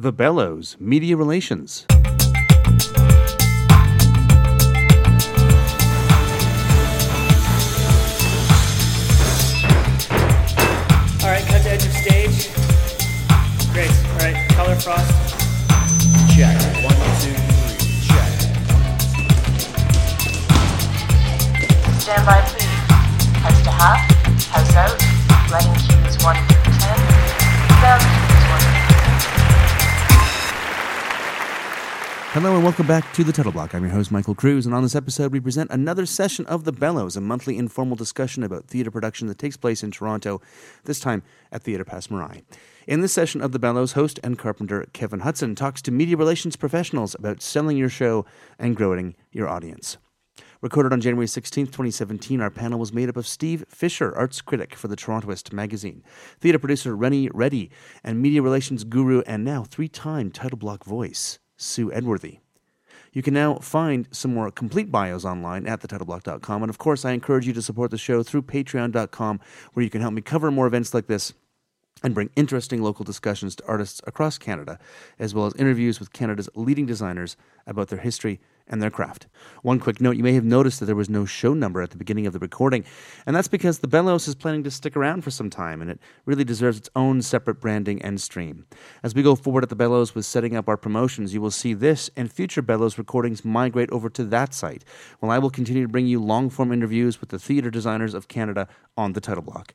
The Bellows Media Relations. All right, cut to edge of stage. Great. All right, color frost. Check. One, two, three. Check. Stand by, please. House to half, house out, lighting cues 1 through 10, sound Hello and welcome back to the Title Block. I'm your host, Michael Cruz, and on this episode, we present another session of The Bellows, a monthly informal discussion about theatre production that takes place in Toronto, this time at Theatre Passe Muraille. In this session of The Bellows, host and carpenter Kevin Hudson talks to media relations professionals about selling your show and growing your audience. Recorded on January 16th, 2017, our panel was made up of Steve Fisher, arts critic for the Torontoist magazine, theatre producer Rennie Reddy, and media relations guru and now three time title block voice, Sue Edworthy. You can now find some more complete bios online at thetitleblock.com. And of course, I encourage you to support the show through patreon.com, where you can help me cover more events like this and bring interesting local discussions to artists across Canada, as well as interviews with Canada's leading designers about their history and their craft. One quick note you may have noticed that there was no show number at the beginning of the recording, and that's because the Bellows is planning to stick around for some time, and it really deserves its own separate branding and stream. As we go forward at the Bellows with setting up our promotions, you will see this and future Bellows recordings migrate over to that site, while I will continue to bring you long form interviews with the theatre designers of Canada on the title block.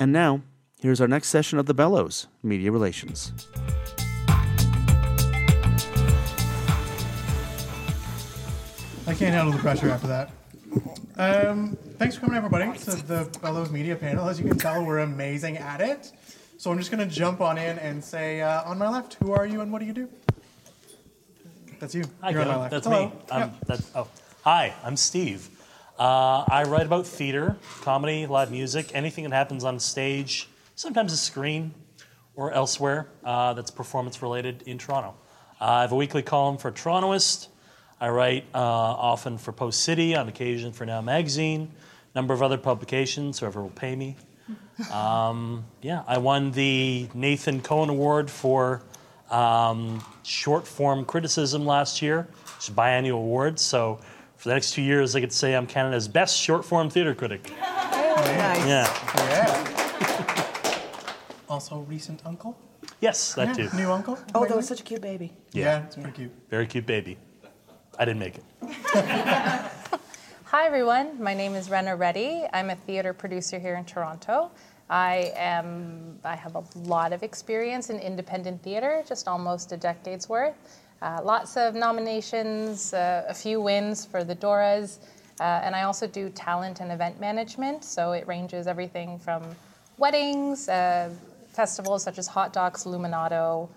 And now, here's our next session of the Bellows Media Relations. I can't handle the pressure after that. Um, thanks for coming, everybody, to the Bellows Media panel. As you can tell, we're amazing at it. So I'm just going to jump on in and say, uh, on my left, who are you and what do you do? That's you. Hi, You're on my left. That's Hello. me. Yeah. that's, oh. Hi, I'm Steve. Uh, I write about theater, comedy, live music, anything that happens on stage, sometimes a screen or elsewhere uh, that's performance related in Toronto. Uh, I have a weekly column for Torontoist. I write uh, often for Post City, on occasion for Now Magazine, a number of other publications, whoever will pay me. Um, yeah, I won the Nathan Cohen Award for um, short form criticism last year, which is a biannual award. So for the next two years, I could say I'm Canada's best short form theater critic. Yeah. Yeah. also, recent uncle. Yes, that Yeah, too. New uncle. Oh, that was such a cute baby. Yeah, it's pretty cute. Very cute baby. I didn't make it. Hi, everyone. My name is Rena Reddy. I'm a theater producer here in Toronto. I am. I have a lot of experience in independent theater, just almost a decade's worth. Uh, lots of nominations, uh, a few wins for the Doras, uh, and I also do talent and event management. So it ranges everything from weddings, uh, festivals such as Hot Docs, Luminato,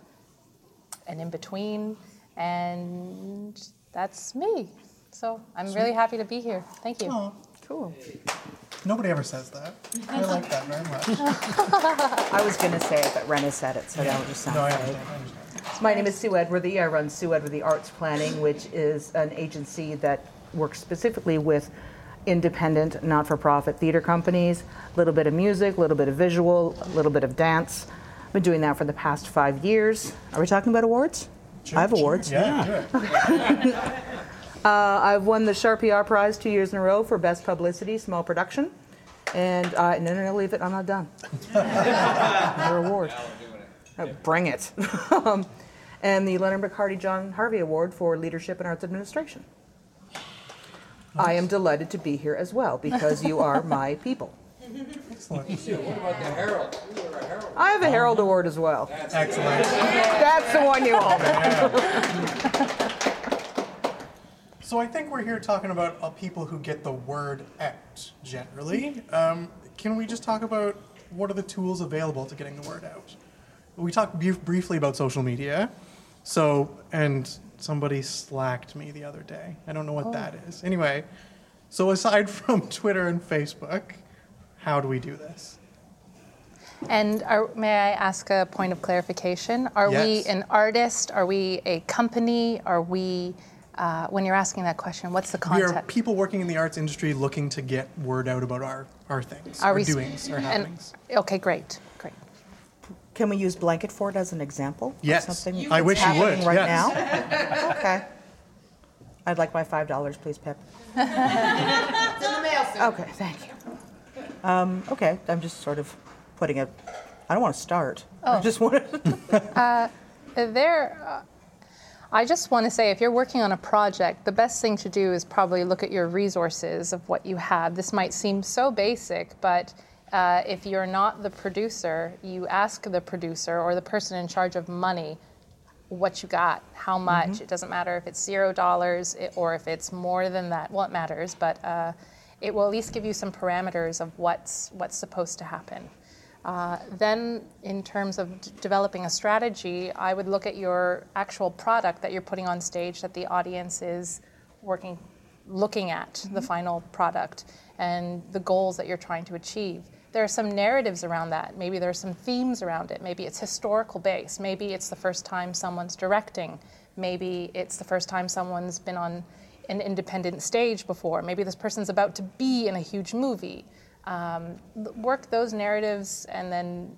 and in between. And that's me. So I'm really happy to be here. Thank you. Oh, Cool. nobody ever says that. I like that very much. I was going to say it, but Rena said it, so that would just sound No, I right. understand. I understand. My name is Sue Edworthy. I run Sue Edworthy Arts Planning, which is an agency that works specifically with independent, not-for-profit theater companies. A little bit of music, a little bit of visual, a little bit of dance. I've been doing that for the past five years. Are we talking about awards? I have Sure, awards. Yeah. Uh, I've won the Sharpie R Prize two years in a row for Best Publicity, Small Production. And uh, no, no, no, leave it. I'm not done. Your award. Uh, bring it. um, and the Leonard McHardy John Harvey Award for Leadership in Arts Administration. I am delighted to be here as well because you are my people. Excellent. I have a Harold Award as well. Excellent. That's the one you all. So I think we're here talking about uh, people who get the word out generally. Um, can we just talk about what are the tools available to getting the word out? We talked brief briefly about social media. So, and somebody slacked me the other day. I don't know what that is. Anyway, so aside from Twitter and Facebook, how do we do this? And are, may I ask a point of clarification? Are Yes. we an artist? Are we a company? Are we, uh, when you're asking that question, what's the context? We are people working in the arts industry looking to get word out about our, our things, Are our we doings, our and- happenings. Okay, great, great. Can we use blanket fort as an example? Yes. something I wish you happening would, right yes. now. okay. I'd like my five dollars, please, Pip. Okay, thank you. Um, okay, I'm just sort of putting it. I don't want to start. I just want to. There, uh, I just want to say if you're working on a project, the best thing to do is probably look at your resources of what you have. This might seem so basic, but uh, if you're not the producer, you ask the producer or the person in charge of money what you got, how much. It doesn't matter if it's zero dollars or if it's more than that. Well, it matters, but uh, it will at least give you some parameters of what's what's supposed to happen. Uh, then, in terms of d- developing a strategy, I would look at your actual product that you're putting on stage that the audience is working, looking at the final product and the goals that you're trying to achieve. There are some narratives around that. Maybe there are some themes around it. Maybe it's historical based. Maybe it's the first time someone's directing. Maybe it's the first time someone's been on an independent stage before. Maybe this person's about to be in a huge movie um, work those narratives and then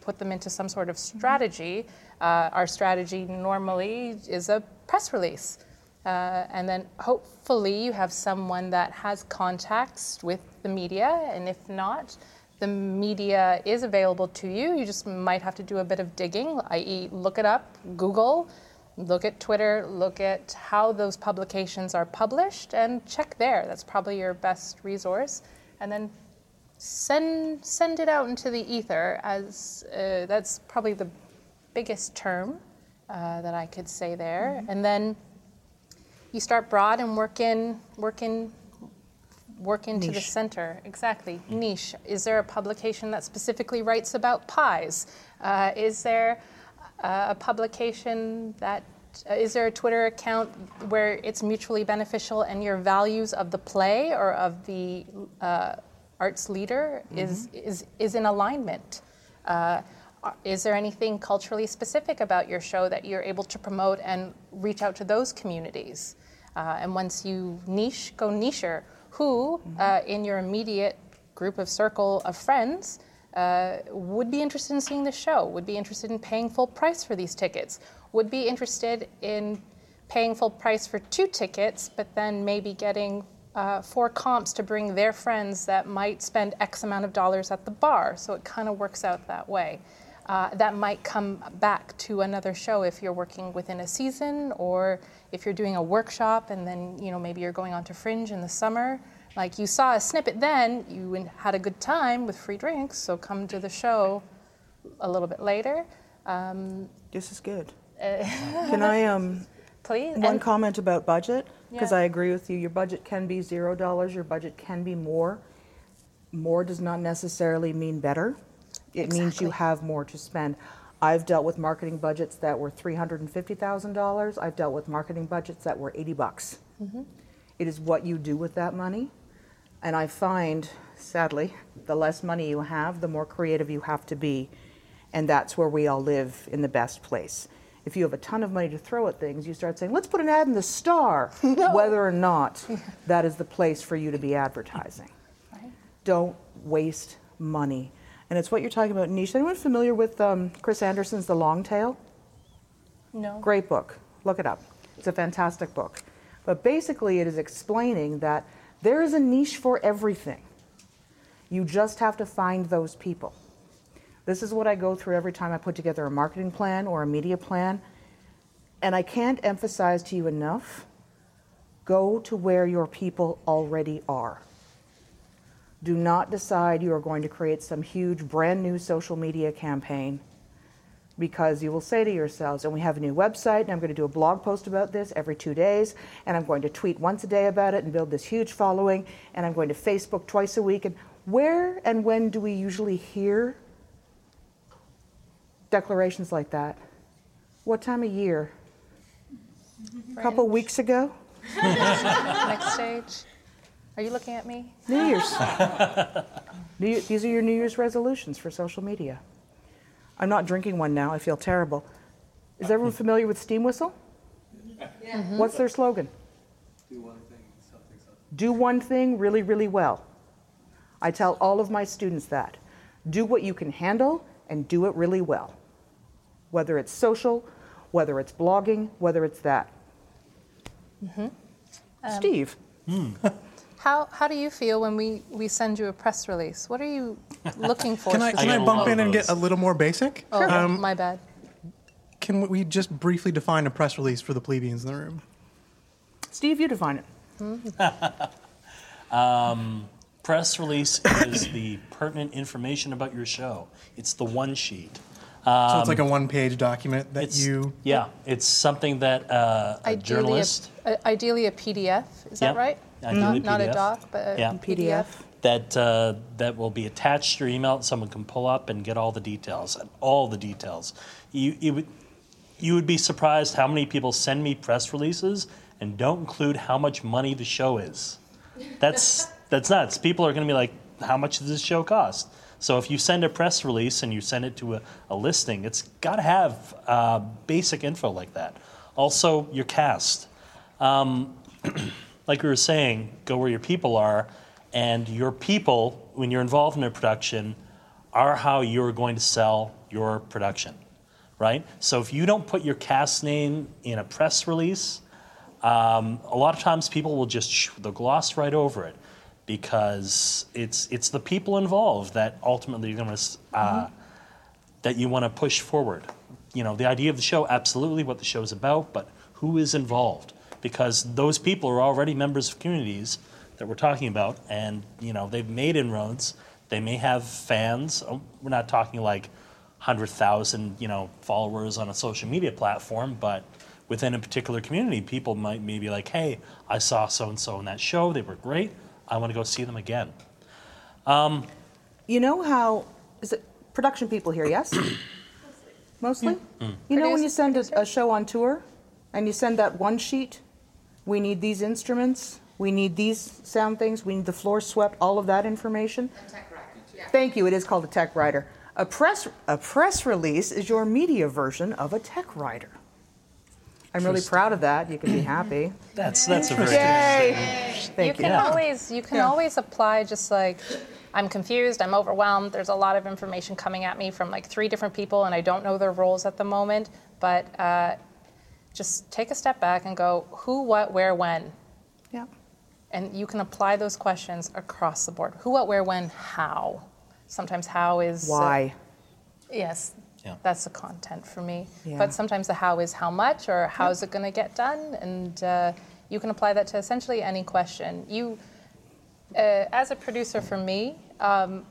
put them into some sort of strategy. Uh, our strategy normally is a press release. Uh, and then hopefully you have someone that has contacts with the media, and if not, the media is available to you. You just might have to do a bit of digging, i.e., look it up, Google, look at Twitter, look at how those publications are published, and check there. That's probably your best resource. And then send send it out into the ether as uh, that's probably the biggest term uh, that I could say there. And then you start broad and work in work in work into the center. Exactly. Niche. Is there a publication that specifically writes about pies? Uh, is there uh, a publication that uh, is there a twitter account where it's mutually beneficial and your values of the play or of the uh, arts leader is, is is in alignment uh, is there anything culturally specific about your show that you're able to promote and reach out to those communities? Uh, and once you niche, go nicher. Who uh, in your immediate group of circle of friends uh, would be interested in seeing the show? Would be interested in paying full price for these tickets? Would be interested in paying full price for two tickets, but then maybe getting uh, four comps to bring their friends that might spend X amount of dollars at the bar. So it kind of works out that way. Uh, that might come back to another show if you're working within a season or if you're doing a workshop and then you know maybe you're going on to fringe in the summer like you saw a snippet then you had a good time with free drinks so come to the show a little bit later um, This is good. Can I um please one and- comment about budget? Because Yeah. I agree with you. Your budget can be zero dollars. Your budget can be more. More does not necessarily mean better. It means you have more to spend. I've dealt with marketing budgets that were three hundred and fifty thousand dollars. I've dealt with marketing budgets that were eighty bucks. It is what you do with that money. And I find, sadly, the less money you have, the more creative you have to be. And that's where we all live in the best place. If you have a ton of money to throw at things, you start saying, let's put an ad in the star, whether or not that is the place for you to be advertising. Don't waste money. And it's what you're talking about, niche. Anyone familiar with um, Chris Anderson's The Long Tail? no Great book. Look it up. It's a fantastic book. But basically, it is explaining that there is a niche for everything. You just have to find those people. This is what I go through every time I put together a marketing plan or a media plan. And I can't emphasize to you enough go to where your people already are. Do not decide you are going to create some huge brand new social media campaign because you will say to yourselves, and we have a new website, and I'm going to do a blog post about this every two days, and I'm going to tweet once a day about it and build this huge following, and I'm going to Facebook twice a week. And where and when do we usually hear declarations like that? What time of year? A couple weeks ago? next stage are you looking at me New Year's. New these are your New Year's resolutions for social media. I'm not drinking one now. I feel terrible. Is everyone familiar with Steam Whistle? What's their slogan? Do one thing, something, something. Do one thing really, really well. I tell all of my students that. Do what you can handle and do it really well. Whether it's social, whether it's blogging, whether it's that. Mm-hmm. Steve, How, how do you feel when we, we send you a press release? What are you looking for? Can I, can specifically? I bump in of and get a little more basic? Oh, Um, my bad. can we just briefly define a press release for the plebeians in the room? Steve, you define it. Press release is the pertinent information about your show. It's the one sheet. so it's like a one-page document that Um, you. yeah. It's something that uh, a Ideally journalist a, a- ideally a PDF, is that right? Not, not a doc, but a Yeah. PDF. that uh, that will be attached to your email that someone can pull up and get all the details all the details. You you would you would be surprised how many people send me press releases and don't include how much money the show is. That's that's nuts. People are going to be like, how much does this show cost? So if you send a press release and you send it to a, a listing, it's got to have uh, basic info like that. Also, your cast like we were saying, go where your people are, and your people, when you're involved in a production, are how you're going to sell your production, right? So if you don't put your cast name in a press release, um, a lot of times people will just sh- they'll gloss right over it because it's it's the people involved that ultimately you're going to uh, that you want to push forward. You know, the idea of the show, absolutely what the show is about, but who is involved? Because those people are already members of communities that we're talking about, and you know they've made inroads. They may have fans. Oh, We're not talking like hundred thousand, you know, followers on a social media platform, but within a particular community, people might maybe like, "Hey, I saw so and so in that show. They were great. I want to go see them again." Um, you know how is it production people here? Yes, mostly. Mm. You know when you send a, a show on tour, and you send that one sheet. We need these instruments. We need these sound things. We need the floor swept. All of that information. Thank you. It is called a tech rider. A press a press release is your media version of a tech rider. I'm really proud of that. You can be happy. That's that's a very Yay! you Thank you. You can always you can Yeah. always apply just like I'm confused, I'm overwhelmed. There's a lot of information coming at me from like three different people, and I don't know their roles at the moment. But uh, just take a step back and go, who, what, where, when, Yeah. and you can apply those questions across the board. Who, what, where, when, how. Sometimes how is uh, Why? yes, Yeah. that's the content for me. Yeah. But sometimes the how is how much or how is it going to get done, and uh, you can apply that to essentially any question. You, uh, as a producer, for me, um,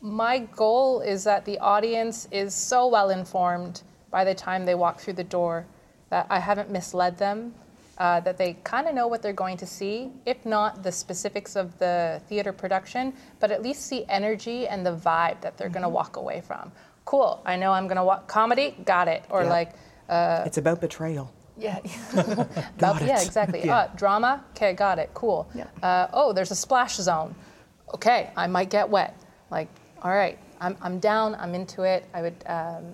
my goal is that the audience is so well informed by the time they walk through the door that I haven't misled them. Uh, that they kind of know what they're going to see, if not the specifics of the theater production, but at least see energy and the vibe that they're going to walk away from. Cool, I know I'm going to walk comedy, got it. Or Yeah. like, it's about betrayal. yeah, About- yeah, exactly. Yeah. Uh, drama, okay, got it, cool. Yeah. Uh, oh, there's a splash zone. Okay, I might get wet. Like, all right, I'm, I'm down, I'm into it. I would, um,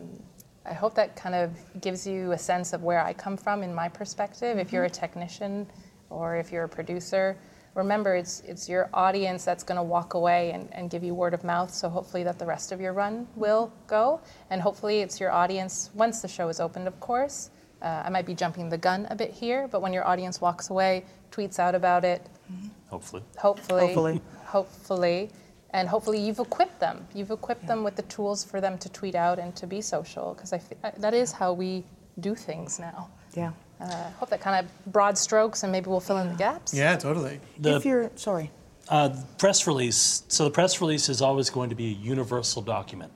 I hope that kind of gives you a sense of where I come from in my perspective. If you're a technician or if you're a producer, remember it's it's your audience that's going to walk away and, and give you word of mouth. So hopefully that the rest of your run will go, and hopefully it's your audience once the show is opened, of course. Uh, I might be jumping the gun a bit here, but when your audience walks away, tweets out about it, hopefully. hopefully, Hopefully. hopefully, and hopefully you've equipped them. You've equipped them with the tools for them to tweet out and to be social, because I fe- uh, that is how we do things now. Yeah. Uh, hope that kind of broad strokes, and maybe we'll fill in the gaps. Yeah, totally. The- if you're sorry. Uh, press release. So the press release is always going to be a universal document.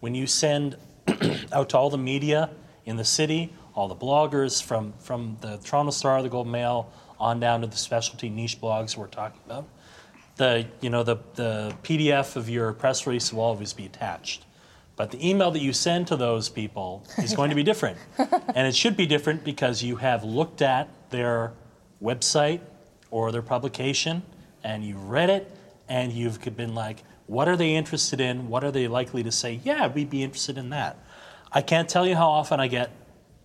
When you send out to all the media in the city, all the bloggers from from the Toronto Star, the Globe Mail, on down to the specialty niche blogs we're talking about, the you know the the PDF of your press release will always be attached. But the email that you send to those people is going to be different. and it should be different because you have looked at their website or their publication and you've read it and you've been like, what are they interested in? What are they likely to say? Yeah, we'd be interested in that. I can't tell you how often I get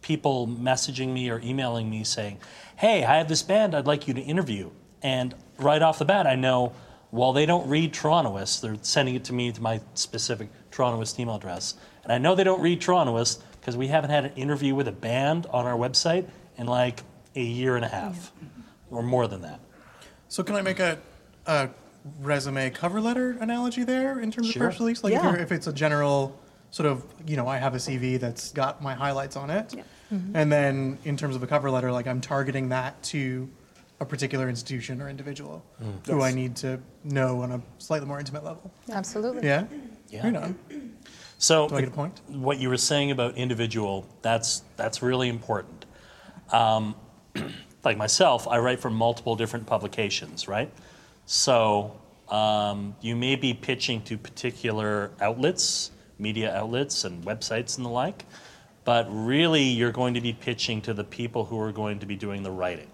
people messaging me or emailing me saying, hey, I have this band I'd like you to interview. And right off the bat, I know, while they don't read Torontoist. They're sending it to me to my specific Torontoist email address. And I know they don't read Torontoist because we haven't had an interview with a band on our website in like a year and a half or more than that. So can I make a, a resume cover letter analogy there in terms Sure. of press release? Like if, you're, if it's a general sort of, you know, I have a CV that's got my highlights on it, and then in terms of a cover letter, like I'm targeting that to a particular institution or individual who I need to know on a slightly more intimate level. Absolutely. Yeah. Yeah. Right on. So Do I get a point? what you were saying about individual, that's that's really important. Um, like myself, I write for multiple different publications, right? So um, you may be pitching to particular outlets, media outlets, and websites and the like, but really you're going to be pitching to the people who are going to be doing the writing.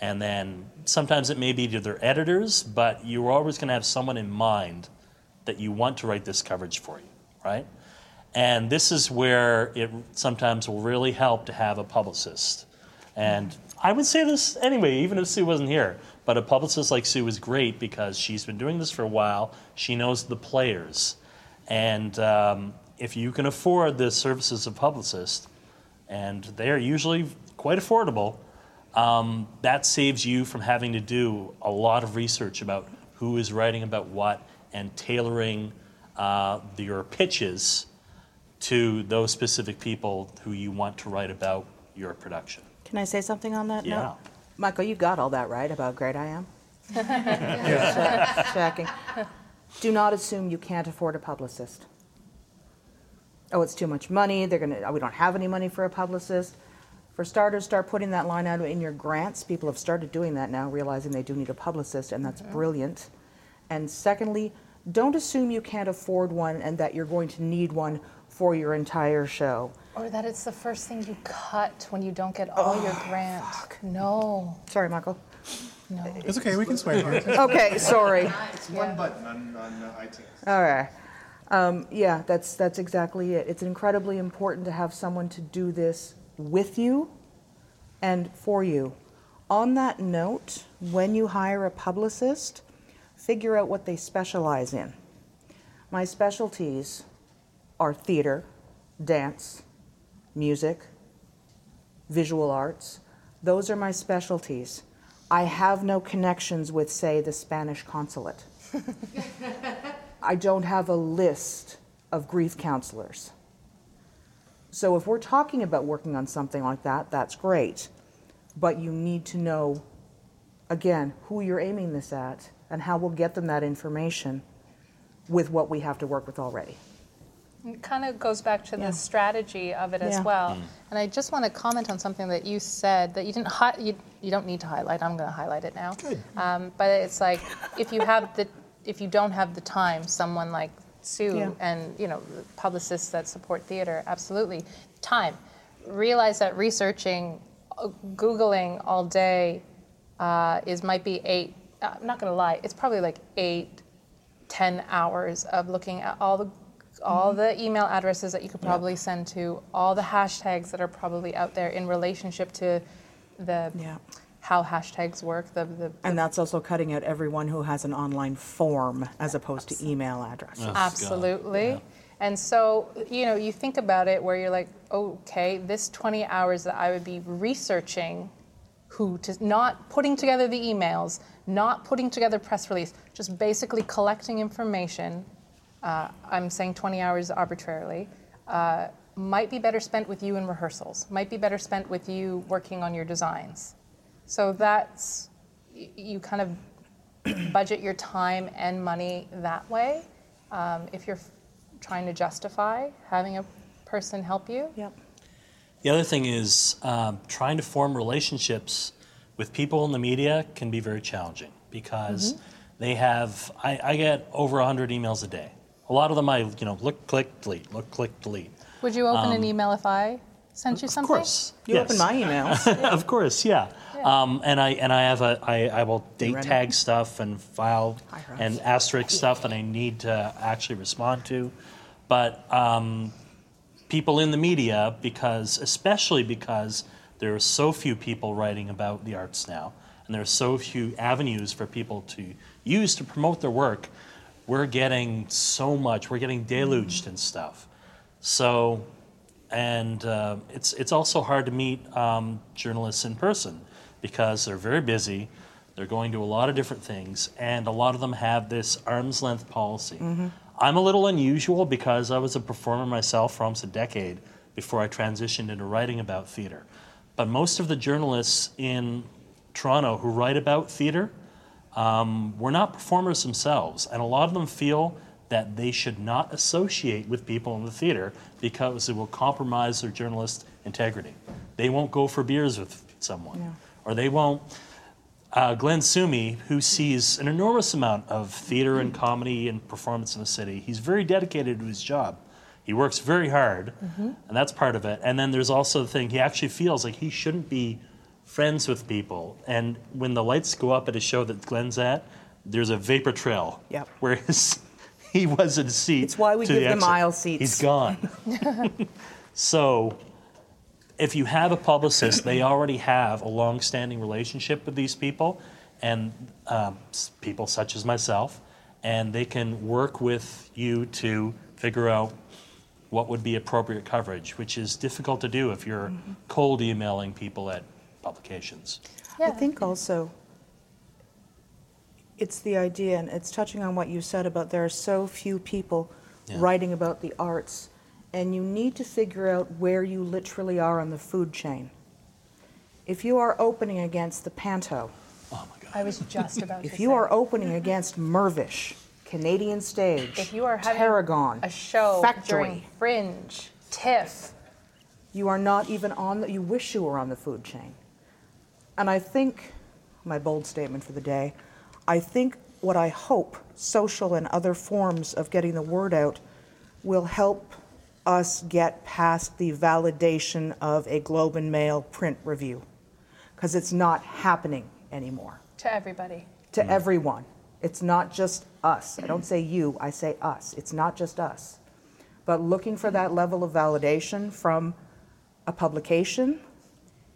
And then sometimes it may be to their editors, but you're always going to have someone in mind that you want to write this coverage for you, right? And this is where it sometimes will really help to have a publicist. And I would say this anyway, even if Sue wasn't here. But a publicist like Sue is great because she's been doing this for a while. She knows the players. And um, if you can afford the services of publicist, and they're usually quite affordable, um, that saves you from having to do a lot of research about who is writing about what and tailoring uh, your pitches to those specific people who you want to write about your production. Can I say something on that Yeah. note? Michael, you got all that right about great I am? Check- Checking. Do not assume you can't afford a publicist. Oh, it's too much money. They're gonna. We don't have any money for a publicist. For starters, start putting that line out in your grants. People have started doing that now, realizing they do need a publicist, and that's brilliant. And secondly, don't assume you can't afford one and that you're going to need one for your entire show. Or that it's the first thing you cut when you don't get all your grant. No, Sorry, Michael. no. It's okay. We can swear here. Okay, sorry. It's one button on, on uh, iTunes. All right. Um, yeah, that's that's exactly it. It's incredibly important to have someone to do this with you and for you. On that note, when you hire a publicist, figure out what they specialize in. My specialties are theater, dance, music, visual arts. Those are my specialties. I have no connections with, say, the Spanish consulate. I don't have a list of grief counselors. So if we're talking about working on something like that, that's great. But you need to know, again, who you're aiming this at and how we'll get them that information with what we have to work with already. It kind of goes back to Yeah. the strategy of it as Yeah. well. And I just want to comment on something that you said that you didn't hi- you, you don't need to highlight. I'm going to highlight it now. Good. Um, but it's like if you have the if you don't have the time, someone like Sue Yeah. and you know publicists that support theater, absolutely time. Realize that researching, uh, googling all day uh, is might be eight. uh, I'm not going to lie. It's probably like eight, ten hours of looking at all the all the email addresses that you could probably send to all the hashtags that are probably out there in relationship to the Yeah. How hashtags work the, the And that's also cutting out everyone who has an online form as opposed to email addresses. Oh, absolutely yeah. and so you know you think about it where you're like okay this 20 hours that i would be researching who to not putting together the emails not putting together press release just basically collecting information uh, i'm saying 20 hours arbitrarily uh, might be better spent with you in rehearsals might be better spent with you working on your designs so that's you kind of budget your time and money that way. Um, if you're trying to justify having a person help you, Yep. The other thing is um, trying to form relationships with people in the media can be very challenging because they have. I, I get over 100 emails a day. A lot of them I, you know, look, click, delete, look, click, delete. would you open an email if I sent you something? Of course, You yes. open my emails. of course, yeah. Um, and I and I have a I, I will date tag stuff and file and asterisk stuff that I need to actually respond to, but um, people in the media because especially because there are so few people writing about the arts now, and there are so few avenues for people to use to promote their work. we're getting so much. We're getting deluged in stuff. So, and uh, it's it's also hard to meet um, journalists in person because they're very busy. They're going to a lot of different things, and a lot of them have this arm's length policy. I'm a little unusual because I was a performer myself for almost a decade before I transitioned into writing about theater. But most of the journalists in Toronto who write about theater um, were not performers themselves, and a lot of them feel that they should not associate with people in the theater because it will compromise their journalist integrity. They won't go for beers with someone, or they won't. Uh, Glenn Sumi, who sees an enormous amount of theater and comedy and performance in the city, he's very dedicated to his job. He works very hard, and that's part of it. And then there's also the thing he actually feels like he shouldn't be friends with people. And when the lights go up at a show that Glenn's at, there's a vapor trail. Yep. Whereas he was in a seat. It's why we give the aisle seats. He's gone. so if you have a publicist, they already have a long-standing relationship with these people, and um, people such as myself, and they can work with you to figure out what would be appropriate coverage, which is difficult to do if you're cold emailing people at publications. I think also it's the idea, and it's touching on what you said about there are so few people Yeah. writing about the arts, and you need to figure out where you literally are on the food chain. If you are opening against the Panto, Oh my God. I was just about to if you say. are opening mm-hmm. against Mirvish, Canadian Stage, if you are having Tarragon, a show Factory, during Fringe, TIFF, you are not even on the, you wish you were on the food chain. And I think, my bold statement for the day, I think what I hope social and other forms of getting the word out will help us get past the validation of a Globe and Mail print review. Because it's not happening anymore to everybody. to everyone. It's not just us. I don't say you, I say us. It's not just us. But looking for that level of validation from a publication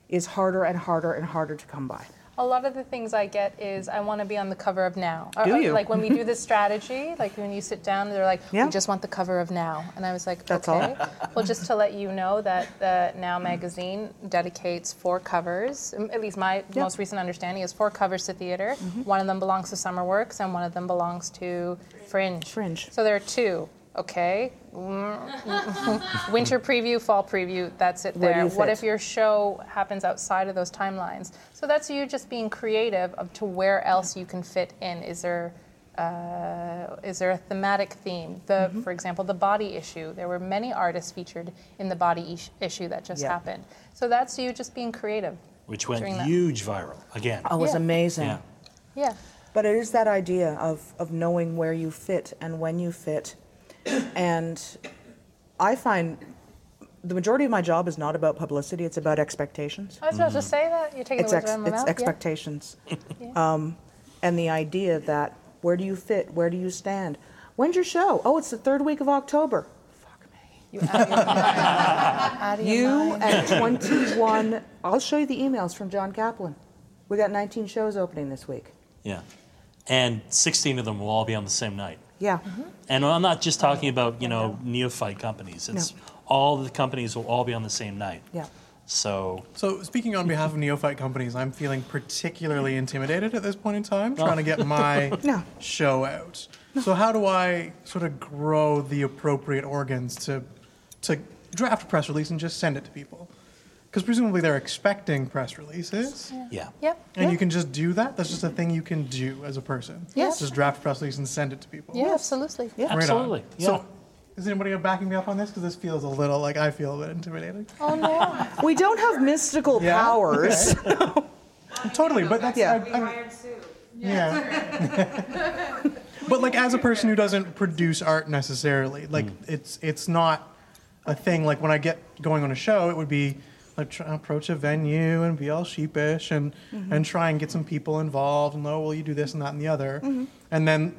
is harder and harder and harder to come by. A lot of the things I get is I want to be on the cover of Now. Do Or, you? Like when we do this strategy, like when you sit down, they're like, Yeah. "We just want the cover of Now," and I was like, That's all? "Okay." well, just to let you know that the Now magazine dedicates four covers. At least my Yeah. Mm-hmm. most recent understanding is four covers to theater. One of them belongs to SummerWorks, and one of them belongs to Fringe. Fringe. So there are two. Okay. Winter preview, fall preview. That's it there. you What if your show happens outside of those timelines? So that's you just being creative of to where else you can fit in. Is there uh, is there a thematic theme? The, Mm-hmm. for example, the body issue. There were many artists featured in the body ish- issue that just Yeah. happened. So that's you just being creative. Which went During that. huge viral again. Oh, it was Yeah. amazing. Yeah. Yeah. But it is that idea of, of knowing where you fit and when you fit. And I find the majority of my job is not about publicity, it's about expectations. I was about to say that. You're taking It's, the ex- out of my it's mouth. Yeah. expectations. um, and the idea that where do you fit? Where do you stand? When's your show? Oh, it's the third week of October. Fuck me. You out of your mind. Out of your You mind. at 21, I'll show you the emails from Jon Kaplan. We got 19 shows opening this week. Yeah. And 16 of them will all be on the same night. Yeah. Mm-hmm. And I'm not just talking about, you know, neophyte companies. It's all the companies will all be on the same night. Yeah. So, So, speaking on behalf of neophyte companies, I'm feeling particularly intimidated at this point in time, trying to get my No. show out. So, how do I sort of grow the appropriate organs to to draft a press release and just send it to people? Because presumably they're expecting press releases, yeah. Yep. and you can just do that. That's just a thing you can do as a person. Yes. Just draft press release and send it to people. Yeah, absolutely. Yeah. Right on. Absolutely. Yeah. So, is anybody backing me up on this? Because this feels a little like I feel a bit intimidating. Oh no. We don't have mystical Yeah? powers. Totally, but that's Yeah. I, I, yeah. but like as a person who doesn't produce art necessarily, like mm. it's it's not a thing. Like when I get going on a show, it would be like try, approach a venue and be all sheepish and mm-hmm. and try and get some people involved and oh well you do this and that and the other, mm-hmm. and then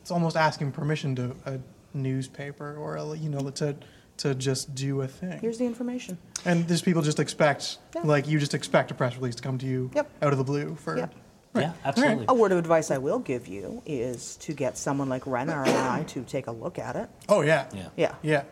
it's almost asking permission to a newspaper or a, you know to to just do a thing. Here's the information. And these people just expect, Yeah. like, you just expect a press release to come to you Yep. out of the blue for Yep. Yeah, absolutely. A word of advice I will give you is to get someone like Renner and I to take a look at it. Oh yeah. Yeah. Yeah. Yeah.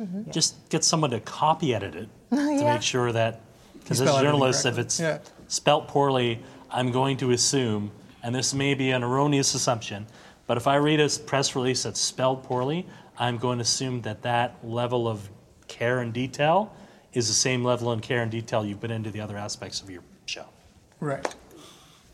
Mm-hmm. Just get someone to copy edit it to Yeah. make sure that, because as spell a journalist, if it's Yeah. spelt poorly, I'm going to assume, and this may be an erroneous assumption, but if I read a press release that's spelled poorly, I'm going to assume that that level of care and detail is the same level of care and detail you've put into the other aspects of your show. Right.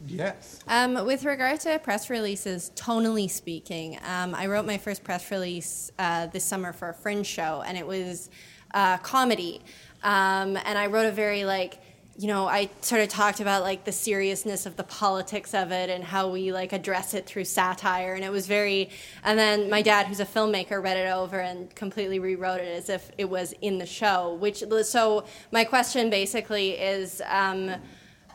Yes. Um, with regard to press releases, tonally speaking, um, I wrote my first press release uh, this summer for a fringe show, and it was uh, comedy. Um, and I wrote a very like, you know, I sort of talked about like the seriousness of the politics of it and how we like address it through satire, and it was very. And then my dad, who's a filmmaker, read it over and completely rewrote it as if it was in the show. Which so my question basically is.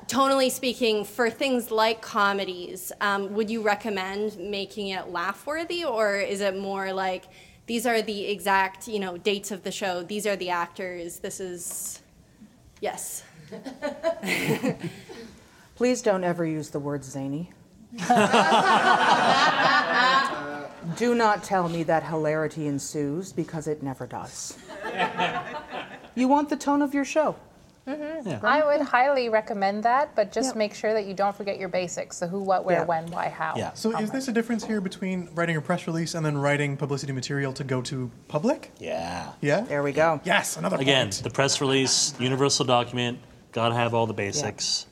Tonally speaking, for things like comedies, um, would you recommend making it laugh worthy, or is it more like these are the exact you know dates of the show, these are the actors, this is yes. Please don't ever use the word zany. Do not tell me that hilarity ensues because it never does. You want the tone of your show. I would highly recommend that, but just Yep. make sure that you don't forget your basics. So who, what, where, Yeah. when, why, how. Yeah. So how is much. this a difference here between writing a press release and then writing publicity material to go to public? Yeah. Yeah. There we go. Yes. Another Again, point. the press release, universal document, got to have all the basics.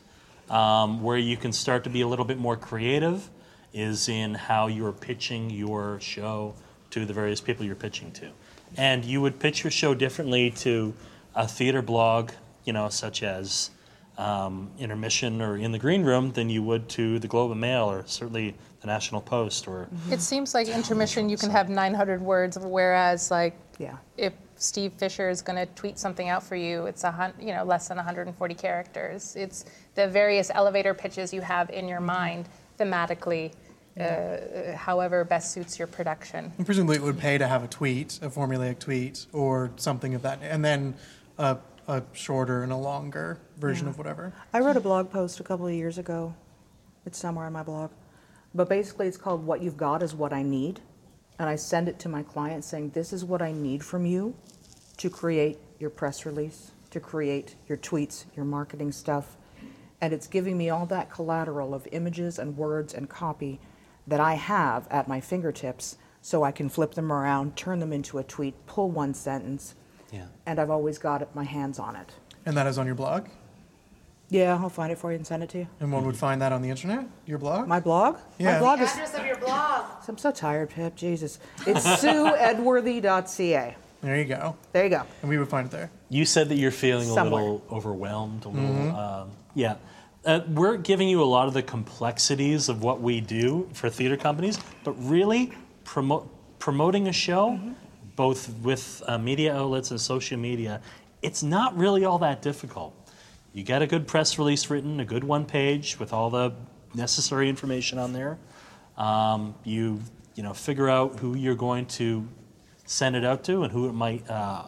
Um, where you can start to be a little bit more creative is in how you're pitching your show to the various people you're pitching to. And you would pitch your show differently to a theater blog, you know, such as um, Intermission or In the Green Room, than you would to the Globe and Mail or certainly the National Post or. It seems like intermission you can have 900 words, whereas like Yeah. if Steve Fisher is going to tweet something out for you, it's a hun- you know less than 140 characters. It's the various elevator pitches you have in your mind thematically, uh, however best suits your production. And presumably it would pay to have a tweet, a formulaic tweet, or something of that, and then a, a shorter and a longer version of whatever. I wrote a blog post a couple of years ago. It's somewhere on my blog. But basically, it's called What You've Got is What I Need. And I send it to my client saying, This is what I need from you to create your press release, to create your tweets, your marketing stuff. And it's giving me all that collateral of images and words and copy that I have at my fingertips so I can flip them around, turn them into a tweet, pull one sentence, Yeah. and I've always got it, my hands on it. And that is on your blog. Yeah, I'll find it for you and send it to you. And one would find that on the internet. Your blog. My blog? Yeah. My blog is. of your blog. I'm so tired, Pip. Jesus. It's sueedworthy.ca. there you go. There you go. And we would find it there. You said that you're feeling a Somewhere. little overwhelmed, a little, um, yeah. Uh, we're giving you a lot of the complexities of what we do for theater companies, but really promote, promoting a show, both with uh, media outlets and social media, it's not really all that difficult. You get a good press release written, a good one page with all the necessary information on there. Um, you, you know, figure out who you're going to send it out to and who it might uh,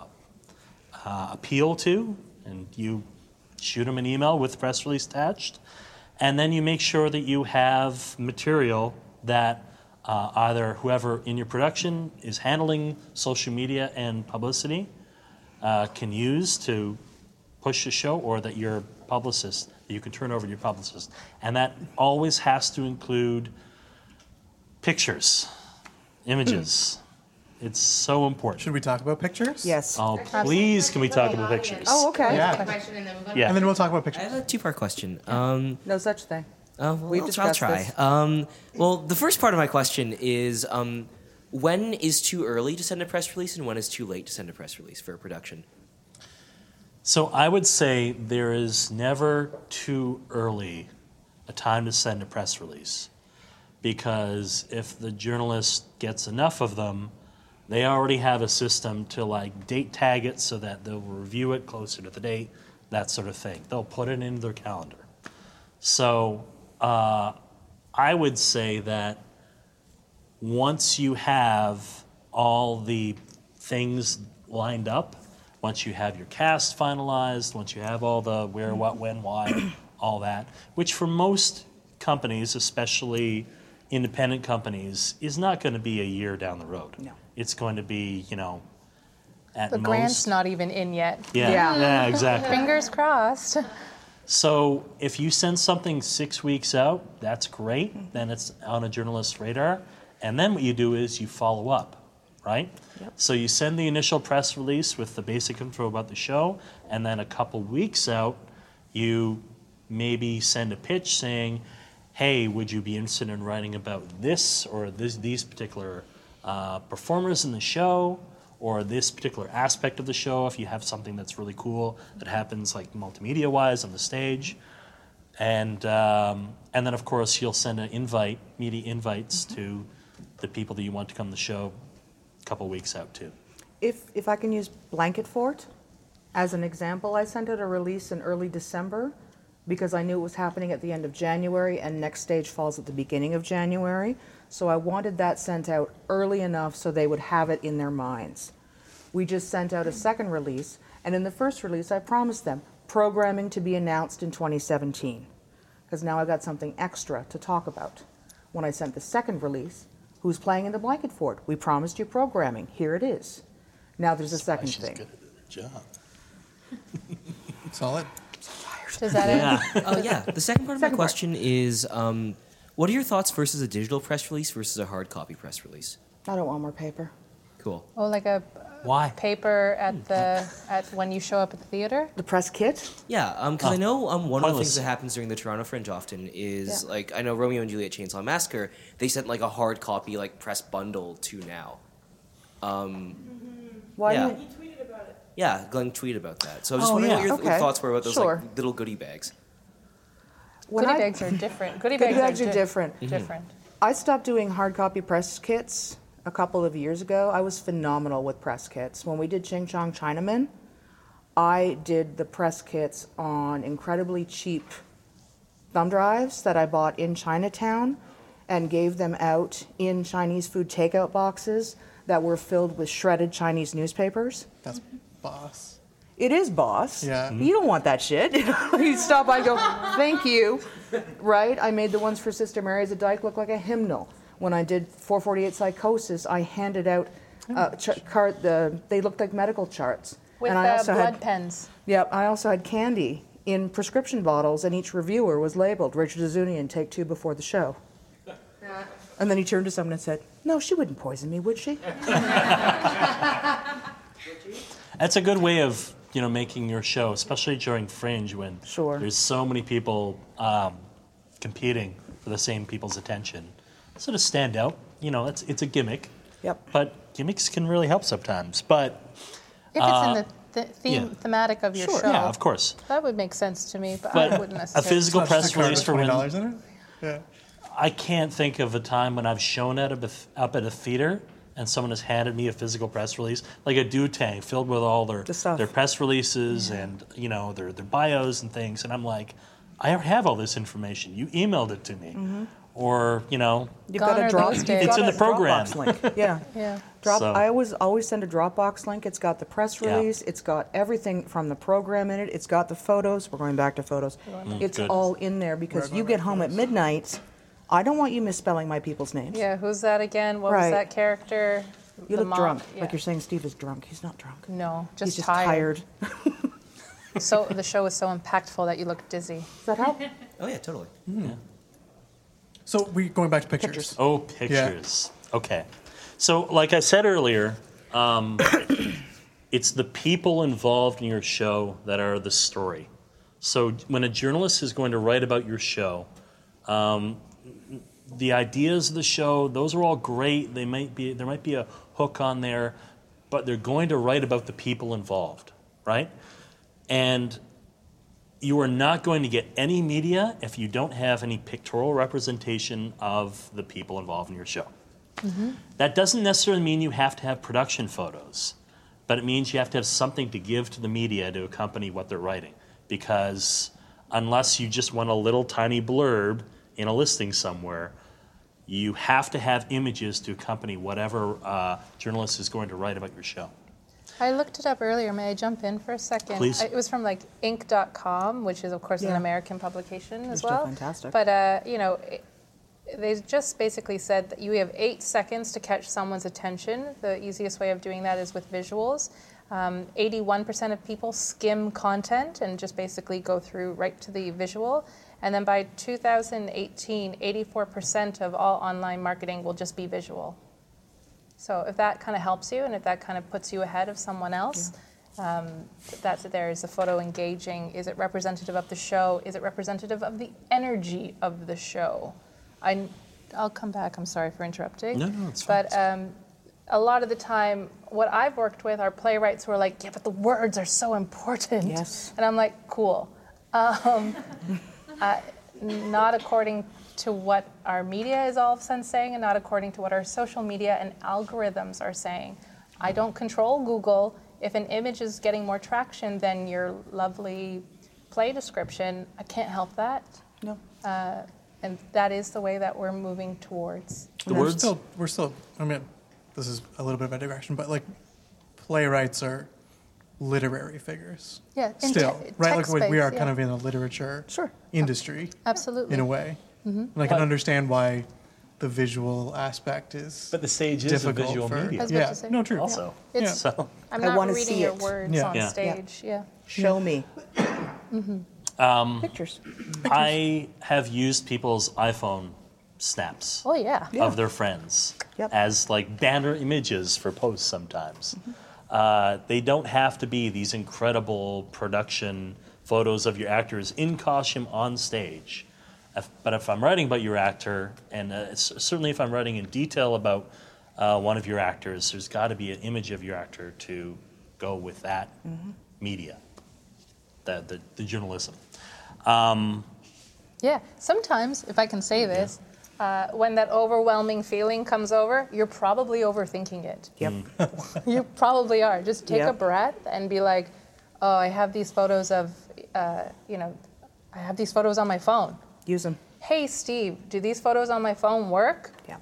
uh, appeal to, and you shoot them an email with press release attached, and then you make sure that you have material that uh, either whoever in your production is handling social media and publicity uh, can use to push the show, or that your publicist that you can turn over to your publicist, and that always has to include pictures, images. It's so important. Should we talk about pictures? Yes. Oh, please, can we talk about pictures? Oh, okay. Yeah. Yeah. And then we'll talk about I pictures. have a two-part question. Um, No such thing. Uh, well, We've I'll, I'll try. this. Um, well, the first part of my question is um, when is too early to send a press release, and when is too late to send a press release for a production? So I would say there is never too early a time to send a press release. Because if the journalist gets enough of them, they already have a system to like date tag it so that they'll review it closer to the date, that sort of thing. They'll put it into their calendar. So uh, I would say that once you have all the things lined up, once you have your cast finalized, once you have all the where, what, when, why, all that, which for most companies, especially independent companies, is not going to be a year down the road. No. It's going to be, you know, at The most. grant's not even in yet. yeah, Yeah. yeah, exactly. Fingers crossed. So if you send something six weeks out, that's great. Then it's on a journalist's radar. And then what you do is you follow up, right? So you send the initial press release with the basic info about the show, and then a couple weeks out, you maybe send a pitch saying, "Hey, would you be interested in writing about this or this, these particular uh, performers in the show?" Or this particular aspect of the show, if you have something that's really cool that happens like multimedia wise on the stage, and um, and then of course you'll send an invite, media invites to the people that you want to come to the show, a couple weeks out too. If, if I can use Blanket Fort as an example, I sent out a release in early December because I knew it was happening at the end of January and next stage falls at the beginning of January. So I wanted that sent out early enough so they would have it in their minds. We just sent out a second release, and in the first release, I promised them programming to be announced in 2017 because now I've got something extra to talk about. When I sent the second release, who's playing in the Blanket Fort? We promised you programming. Here it is. Now there's a second She's thing. good at her job. Solid. Is that it? Yeah. Oh yeah. The second part of Second my part. question is, um, what are your thoughts versus a digital press release versus a hard copy press release? I don't want more paper. Cool. Oh, like a uh, Why? paper at hmm. the at when you show up at the theater. The press kit? Yeah, um, because I Oh, know um, one of the things that happens during the Toronto Fringe often is Yeah. like I know Romeo and Juliet Chainsaw Massacre. They sent like a hard copy like press bundle to now. Um, mm-hmm. Why Yeah. do you, tweeted about it? yeah, Glenn tweeted about that. So I was just Oh, wondering yeah. what your, your thoughts were about those sure. like little goodie bags. When Goodie I- bags are different. Goodie, Goodie bags, bags are di- different. Different. Mm-hmm. I stopped doing hard copy press kits a couple of years ago. I was phenomenal with press kits. When we did Ching Chong Chinaman, I did the press kits on incredibly cheap thumb drives that I bought in Chinatown and gave them out in Chinese food takeout boxes that were filled with shredded Chinese newspapers. That's boss. It is boss. Yeah. You don't want that shit. you stop by and go, thank you. Right? I made the ones for Sister Mary's a Dyke look like a hymnal. When I did 448 Psychosis, I handed out uh, ch- card, the, they looked like medical charts. With and I uh, also blood had, pens. Yep, I also had candy in prescription bottles, and each reviewer was labeled Richard Ouzounian, take two before the show. And then he turned to someone and said, No, she wouldn't poison me, would she? That's a good way of you know making your show, especially during Fringe when Sure. there's so many people um, competing for the same people's attention. So to stand out, you know, it's it's a gimmick. Yep. But gimmicks can really help sometimes. But If it's in the th- theme, yeah. thematic of your Sure. show, yeah, of course. that would make sense to me. But, I wouldn't a physical Not press card release for twenty when dollars in it. Yeah. I can't think of a time when I've shown at a, up at a theater and someone has handed me a physical press release, like a do tank filled with all their The their press releases and you know their their bios and things, and I'm like, I have all this information. You emailed it to me, mm-hmm. or you know, You've got are a drop. those. It's got in the program. Dropbox link. Yeah. Yeah. Drop. So- I always always send a Dropbox link. It's got the press Yeah. release. It's got everything from the program in it. It's got the photos. We're going back to photos. Mm, it's good. all in there because you get home at midnight. I don't want you misspelling my people's names. Yeah, who's that again? What was that character? You The look mom- drunk. yeah. Like you're saying Steve is drunk. He's not drunk. No, just, He's just tired. tired. So the show was so impactful that you look dizzy. Does that help? Oh yeah, totally. Yeah. So we going back to pictures. oh pictures. Okay, so like I said earlier, um, it's the people involved in your show that are the story. So when a journalist is going to write about your show, um, the ideas of the show, those are all great. They might be there might be a hook on there, but they're going to write about the people involved, right? And you are not going to get any media if you don't have any pictorial representation of the people involved in your show. Mm-hmm. That doesn't necessarily mean you have to have production photos, but it means you have to have something to give to the media to accompany what they're writing. Because unless you just want a little tiny blurb in a listing somewhere, you have to have images to accompany whatever uh, journalist is going to write about your show. I looked it up earlier. May I jump in for a second? Please. I- It was from like Inc.com, which is of course an American publication as still well. fantastic. But uh, you know, it, they just basically said that you have eight seconds to catch someone's attention. The easiest way of doing that is with visuals. Um, 81% of people skim content and just basically go through right to the visual. And then by 2018, 84% of all online marketing will just be visual. So if that kind of helps you and if that kind of puts you ahead of someone else, um, that's it there. Is the photo engaging? Is it representative of the show? Is it representative of the energy of the show? I, I'll come back. I'm sorry for interrupting. No, no, it's fine. But um, a lot of the time, what I've worked with are playwrights who are like, yeah, but the words are so important. Yes. And I'm like, cool. Um, uh, not according to what our media is all of a sudden saying, and not according to what our social media and algorithms are saying. I don't control Google. If an image is getting more traction than your lovely play description, I can't help that. No. Uh, and that is the way that we're moving towards. The we're still we're still I mean this is a little bit of a digression, but like playwrights are literary figures. Yeah, Still, te- right? Like we, we text-based, are kind yeah. of in the literature Sure. industry Absolutely. in a way. Mm-hmm. And I can But- understand why the visual aspect is But the stage is a difficult visual for, medium. I was about Yeah, to say. no, true. Also, It's, so I'm I not wanna reading see your it. words Yeah. on Yeah. stage. Yeah. Show me um, pictures. I have used people's iPhone snaps Oh yeah. of their friends Yep. as like banner images for posts sometimes. Uh, they don't have to be these incredible production photos of your actors in costume on stage. If, but if I'm writing about your actor, and uh, certainly if I'm writing in detail about uh, one of your actors, there's got to be an image of your actor to go with that media, the, the, the journalism. Um, Yeah. Sometimes, if I can say this, uh, when that overwhelming feeling comes over, you're probably overthinking it. Yep. You probably are. Just take a breath and be like, oh, I have these photos of, uh, you know, I have these photos on my phone. Use them. Hey, Steve, do these photos on my phone work? Yeah.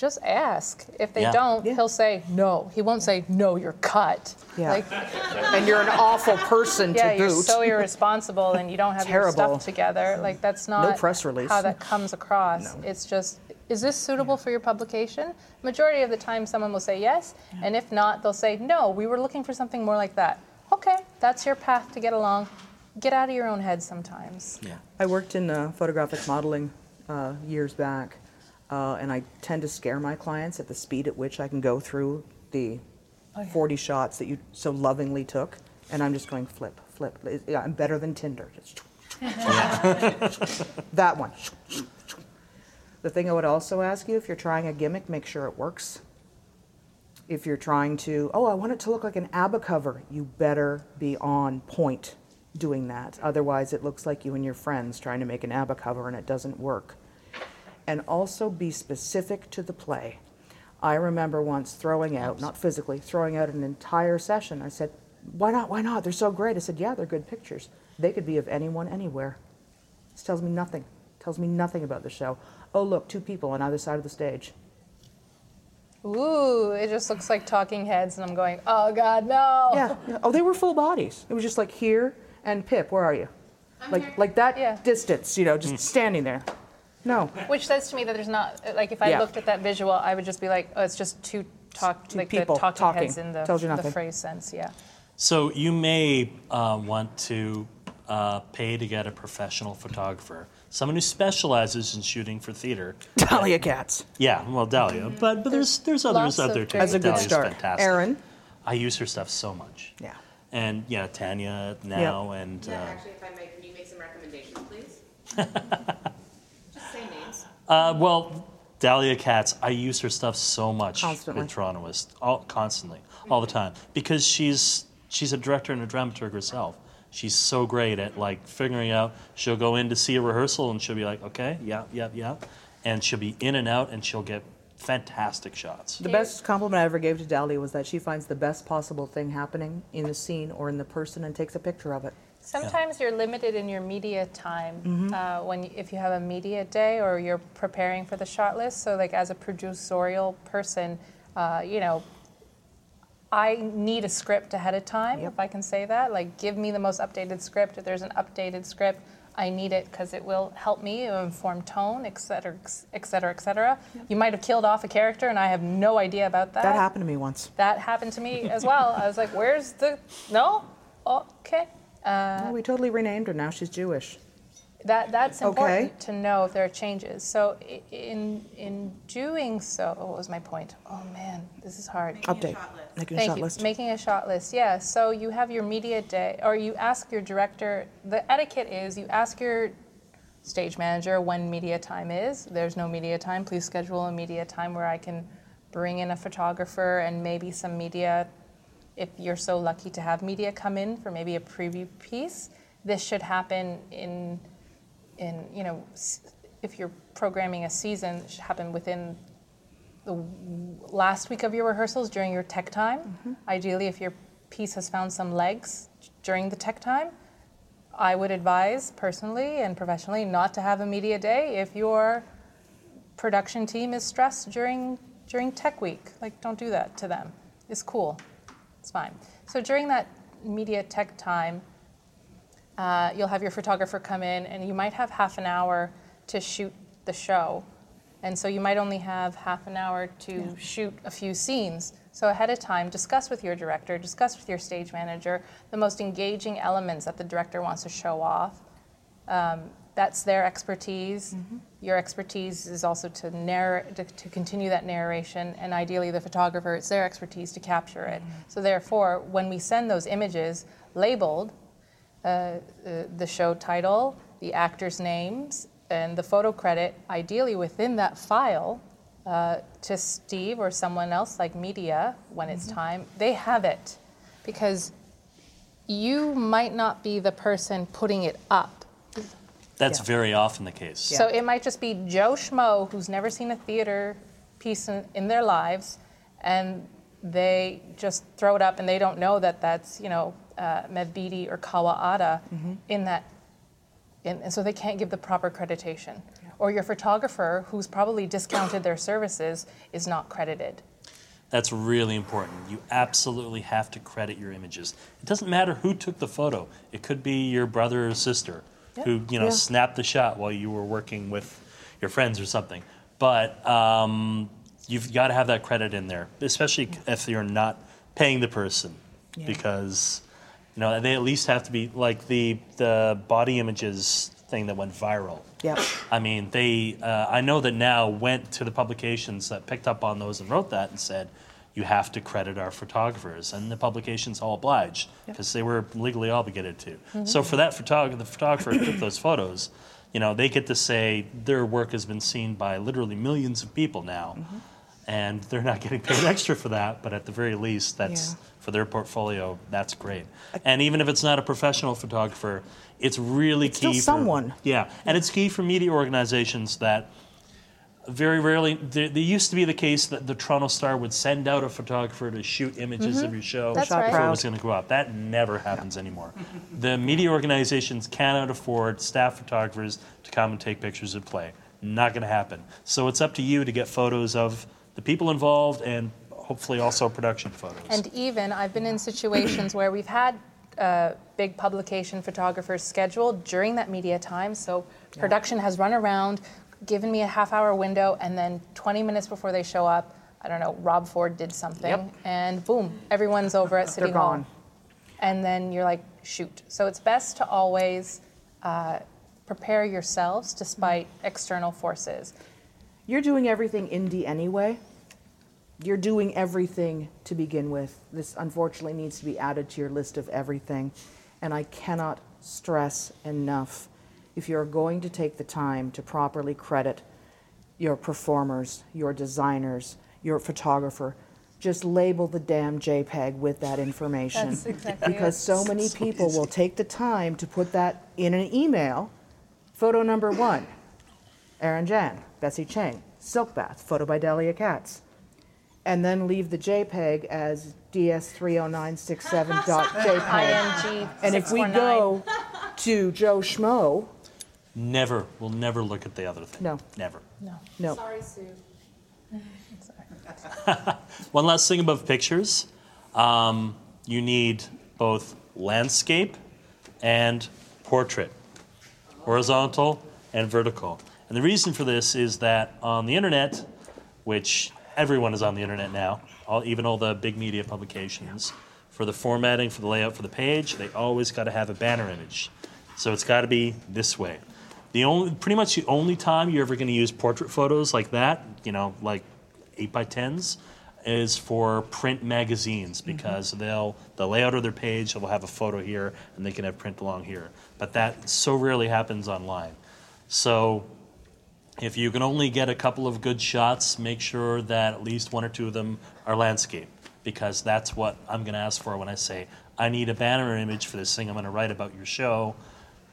Just ask. If they Yeah. don't, Yeah. he'll say no. He won't say no. You're cut. Yeah. Like, And you're an awful person yeah, to boot. Yeah, you're boot. so irresponsible and you don't have your stuff together. Like that's not no press release. how that comes across. It's just, is this suitable for your publication? Majority of the time, someone will say yes, and if not, they'll say no. We were looking for something more like that. Okay, that's your path to get along. Get out of your own head sometimes. yeah. I worked in uh, photographic modeling uh, years back, uh, and I tend to scare my clients at the speed at which I can go through the 40 shots that you so lovingly took, and I'm just going flip, flip. Yeah, I'm better than Tinder. Just that one. The thing I would also ask you, if you're trying a gimmick, make sure it works. If you're trying to, oh, I want it to look like an ABBA cover, you better be on point doing that. Otherwise, it looks like you and your friends trying to make an ABBA cover and it doesn't work. And also be specific to the play. I remember once throwing out, not physically, throwing out an entire session. I said, why not? Why not? They're so great. I said, yeah, they're good pictures. They could be of anyone, anywhere. This tells me nothing. Tells me nothing about the show. Oh, look, two people on either side of the stage. Ooh, it just looks like talking heads, and I'm going, oh God, no. Yeah. yeah. Oh, they were full bodies. It was just like here and Pip. Where are you? like like that Yeah. distance. You know, just hmm. standing there. No. Which says to me that there's not like if I Yeah. looked at that visual, I would just be like, oh, it's just two talk Two like people the talking, talking. heads in the, Tells you the phrase sense. Yeah. So you may uh, want to uh, pay to get a professional photographer, someone who specializes in shooting for theater. Dahlia Katz. Yeah, well, Dahlia, but but there's there's others lots out of there too. great- As a good Dahlia's start. fantastic. Aaron. I use her stuff so much. Yeah. And yeah, Tanya now and uh, Actually, if I may, can you make some recommendations, please? Just say names. uh, well, Dahlia Katz. I use her stuff so much Constantly. with Torontoist, all constantly, all the time, because she's she's a director and a dramaturg herself. She's so great at like figuring out. She'll go in to see a rehearsal and she'll be like, okay, yeah, yeah, yeah, and she'll be in and out and she'll get fantastic shots. The best compliment I ever gave to Dahlia was that she finds the best possible thing happening in the scene or in the person and takes a picture of it. Sometimes you're limited in your media time Mm-hmm. uh, when if you have a media day or you're preparing for the shot list. So like as a producerial person, uh, you know, I need a script ahead of time, if I can say that. Like, give me the most updated script. If there's an updated script, I need it because it will help me inform tone, et cetera, et cetera, et cetera. You might have killed off a character, and I have no idea about that. That happened to me once. That happened to me as well. I was like, "Where's the no? Okay." Uh, No, we totally renamed her. Now she's Jewish. that that's Okay. important to know if there are changes. So in in doing so, what was my point? Oh man, this is hard. Update. Making a Thank shot you. list. Making a shot list. Yeah. So you have your media day, or you ask your director. The etiquette is you ask your stage manager when media time is. There's no media time. Please schedule a media time where I can bring in a photographer and maybe some media. If you're so lucky to have media come in for maybe a preview piece, this should happen in in you know if you're programming a season it should happen within the last week of your rehearsals during your tech time. Mm-hmm. Ideally if your piece has found some legs during the tech time i would advise personally and professionally not to have a media day if your production team is stressed during during tech week. Like don't do that to them. It's cool it's fine so during that media tech time uh, you'll have your photographer come in and you might have half an hour to shoot the show. And so you might only have half an hour to shoot a few scenes. So ahead of time, discuss with your director, discuss with your stage manager the most engaging elements that the director wants to show off. Um, that's their expertise. Your expertise is also to narr- to, to continue that narration, and ideally the photographer, it's their expertise to capture it. So therefore, when we send those images labeled, uh, uh, the show title, the actors' names, and the photo credit, ideally within that file, uh, to Steve or someone else like media when it's time, they have it. Because you might not be the person putting it up. That's very often the case. So it might just be Joe Schmo who's never seen a theater piece in, in their lives, and they just throw it up, and they don't know that that's you know uh, Mev Beatty or Kawa'ata in that, and, and so they can't give the proper accreditation. Or your photographer, who's probably discounted their services, is not credited. That's really important. You absolutely have to credit your images. It doesn't matter who took the photo. It could be your brother or sister who, you know, Yeah. snapped the shot while you were working with your friends or something. But um, you've got to have that credit in there, especially if you're not paying the person, Yeah. because you know they at least have to be like the the body images thing that went viral. Yep. I mean, they. Uh, I know that now went to the publications that picked up on those and wrote that and said, you have to credit our photographers, and the publications all obliged because they were legally obligated to. Mhm. So for that photographer, the photographer who took those photos, you know, they get to say their work has been seen by literally millions of people now, and they're not getting paid extra for that. But at the very least, that's Yeah. for their portfolio. That's great. And even if it's not a professional photographer, it's really It's key. still for- someone. yeah, and it's key for media organizations that very rarely. There, there used to be the case that the Toronto Star would send out a photographer to shoot images Mhm. of your show That's before right. it was going to go out. That never happens anymore. The media organizations cannot afford staff photographers to come and take pictures and play. Not going to happen. So it's up to you to get photos of the people involved and hopefully also production photos. And even I've been in situations where we've had uh, big publication photographers scheduled during that media time. So production has run around, given me a half hour window, and then 20 minutes before they show up, I don't know, Rob Ford did something, Yep. and boom, everyone's over at City They're Hall. gone. And then you're like, shoot. So it's best to always uh, prepare yourselves despite external forces. You're doing everything indie anyway. You're doing everything to begin with. This unfortunately needs to be added to your list of everything. And I cannot stress enough if you're going to take the time to properly credit your performers, your designers, your photographer, just label the damn JPEG with that information. That's exactly because it. so many So people will take the time to put that in an email. Photo number one, Aaron Jan, Bessie Chang, Silk Bath, photo by Dahlia Katz. And then leave the JPEG as ds30967.jpg. ING And if we go to Joe Schmo, Never, we'll never look at the other thing. No. Never. No. no. Sorry, Sue. One last thing about pictures. Um, you need both landscape and portrait, horizontal and vertical. And the reason for this is that on the internet, which everyone is on the internet now, all, even all the big media publications, for the formatting, for the layout, for the page, they always got to have a banner image. So it's got to be this way. The only, pretty much the only time you're ever going to use portrait photos like that, you know, like eight by tens, is for print magazines mm-hmm. because they'll the layout of their page they'll have a photo here and they can have print along here. But that so rarely happens online. So if you can only get a couple of good shots, make sure that at least one or two of them are landscape because that's what I'm going to ask for when I say I need a banner image for this thing I'm going to write about your show.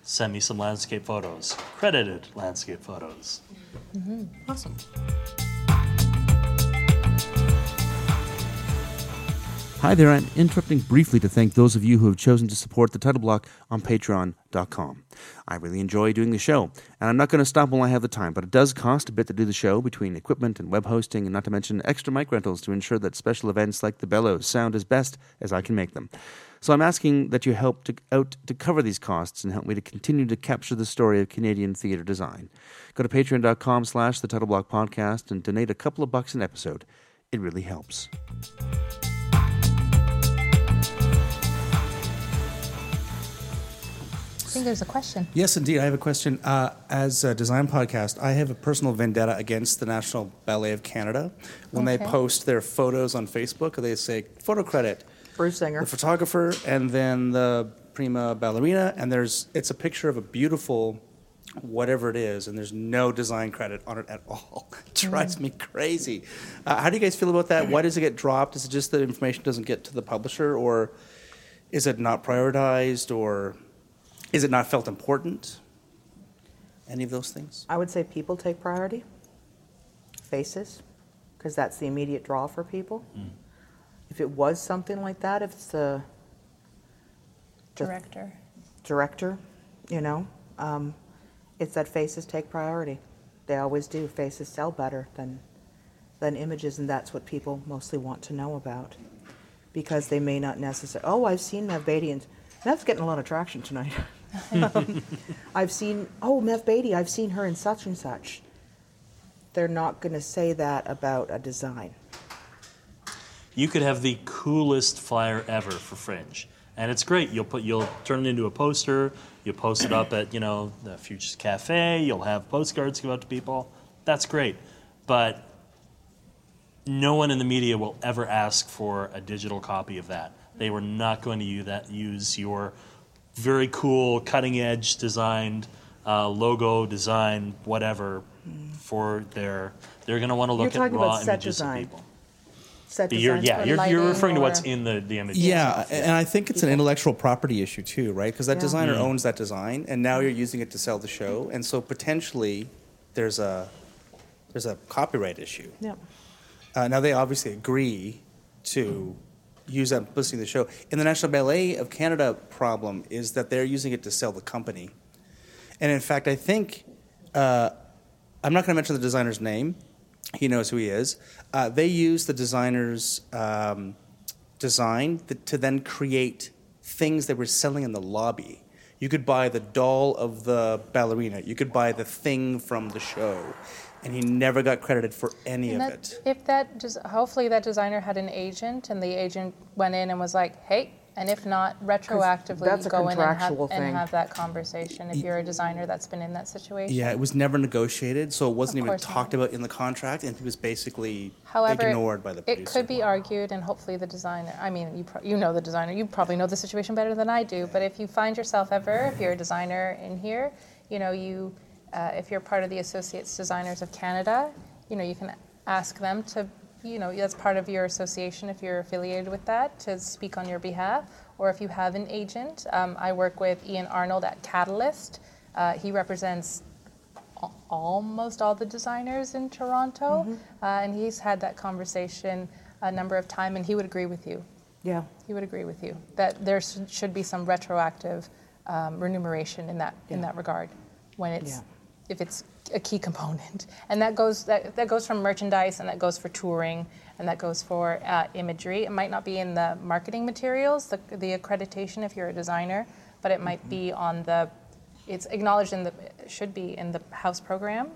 Send me some landscape photos, credited landscape photos. Mm-hmm. Awesome. Hi there, I'm interrupting briefly to thank those of you who have chosen to support the title block on patreon.com. I really enjoy doing the show, and I'm not going to stop while I have the time, but it does cost a bit to do the show between equipment and web hosting, and not to mention extra mic rentals to ensure that special events like the Bellows sound as best as I can make them. So I'm asking that you help to, out to cover these costs and help me to continue to capture the story of Canadian theatre design. Go to patreon.com slash the title block podcast and donate a couple of bucks an episode. It really helps. I think there's a question. Yes, indeed. I have a question. Uh, as a design podcast, I have a personal vendetta against the National Ballet of Canada. When they post their photos on Facebook, they say photo credit, Bruce Singer. the photographer, and then the prima ballerina, and there's it's a picture of a beautiful whatever it is, and there's no design credit on it at all. It drives me crazy. Uh, how do you guys feel about that? Why does it get dropped? Is it just that information doesn't get to the publisher, or is it not prioritized, or is it not felt important? Any of those things? I would say people take priority. Faces, because that's the immediate draw for people. If it was something like that, if it's the Director. director, you know, um, it's that faces take priority. They always do. Faces sell better than than images, and that's what people mostly want to know about, because they may not necessarily. Oh, I've seen Mev Beatty, and that's getting a lot of traction tonight. Um, I've seen. Oh, Mev Beatty, I've seen her in such and such. They're not going to say that about a design. You could have the coolest flyer ever for Fringe, and it's great. You'll put you'll turn it into a poster. You'll post it up at you know the Futures Cafe. You'll have postcards go out to people. That's great, but no one in the media will ever ask for a digital copy of that. They were not going to use that use your very cool, cutting edge designed uh, logo design, whatever, for their. They're going to want to look You're at raw about images design. of people. Set But you're, yeah, you're, you're lighting referring to what's in the, the image. Yeah, and I think it's an intellectual property issue too, right? Because that Yeah. designer Mm. owns that design, and now you're using it to sell the show, and so potentially there's a there's a copyright issue. Yeah. Uh, now they obviously agree to use that publicity of the show. In the National Ballet of Canada problem is that they're using it to sell the company, and in fact, I think uh, I'm not going to mention the designer's name. He knows who he is. Uh, they use the designer's um, design th- to then create things they were selling in the lobby. You could buy the doll of the ballerina. You could buy the thing from the show, and he never got credited for any And of that- it. If that, des- hopefully that designer had an agent and the agent went in and was like, hey, and if not, retroactively that's a go in and have, contractual and have that conversation if you're a designer that's been in that situation. Yeah, it was never negotiated, so it wasn't Of even course talked about in the contract, and it was basically However, ignored by the producer. it could be argued, and hopefully the designer. I mean, you pro- you know the designer. You probably know the situation better than I do. But if you find yourself ever, if you're a designer in here, you know you, uh, if you're part of the Associated Designers of Canada, you know you can ask them to, you know, that's part of your association if you're affiliated with that to speak on your behalf, or if you have an agent. Um, I work with Ian Arnold at Catalyst. Uh, he represents al- almost all the designers in Toronto, uh, and he's had that conversation a number of times, and he would agree with you. Yeah. He would agree with you that there sh- should be some retroactive um, remuneration in that in that regard when it's Yeah. if it's a key component, and that goes that, that goes from merchandise, and that goes for touring, and that goes for uh, imagery. It might not be in the marketing materials, the, the accreditation if you're a designer, but it might be on the. It's acknowledged in the should be in the house program,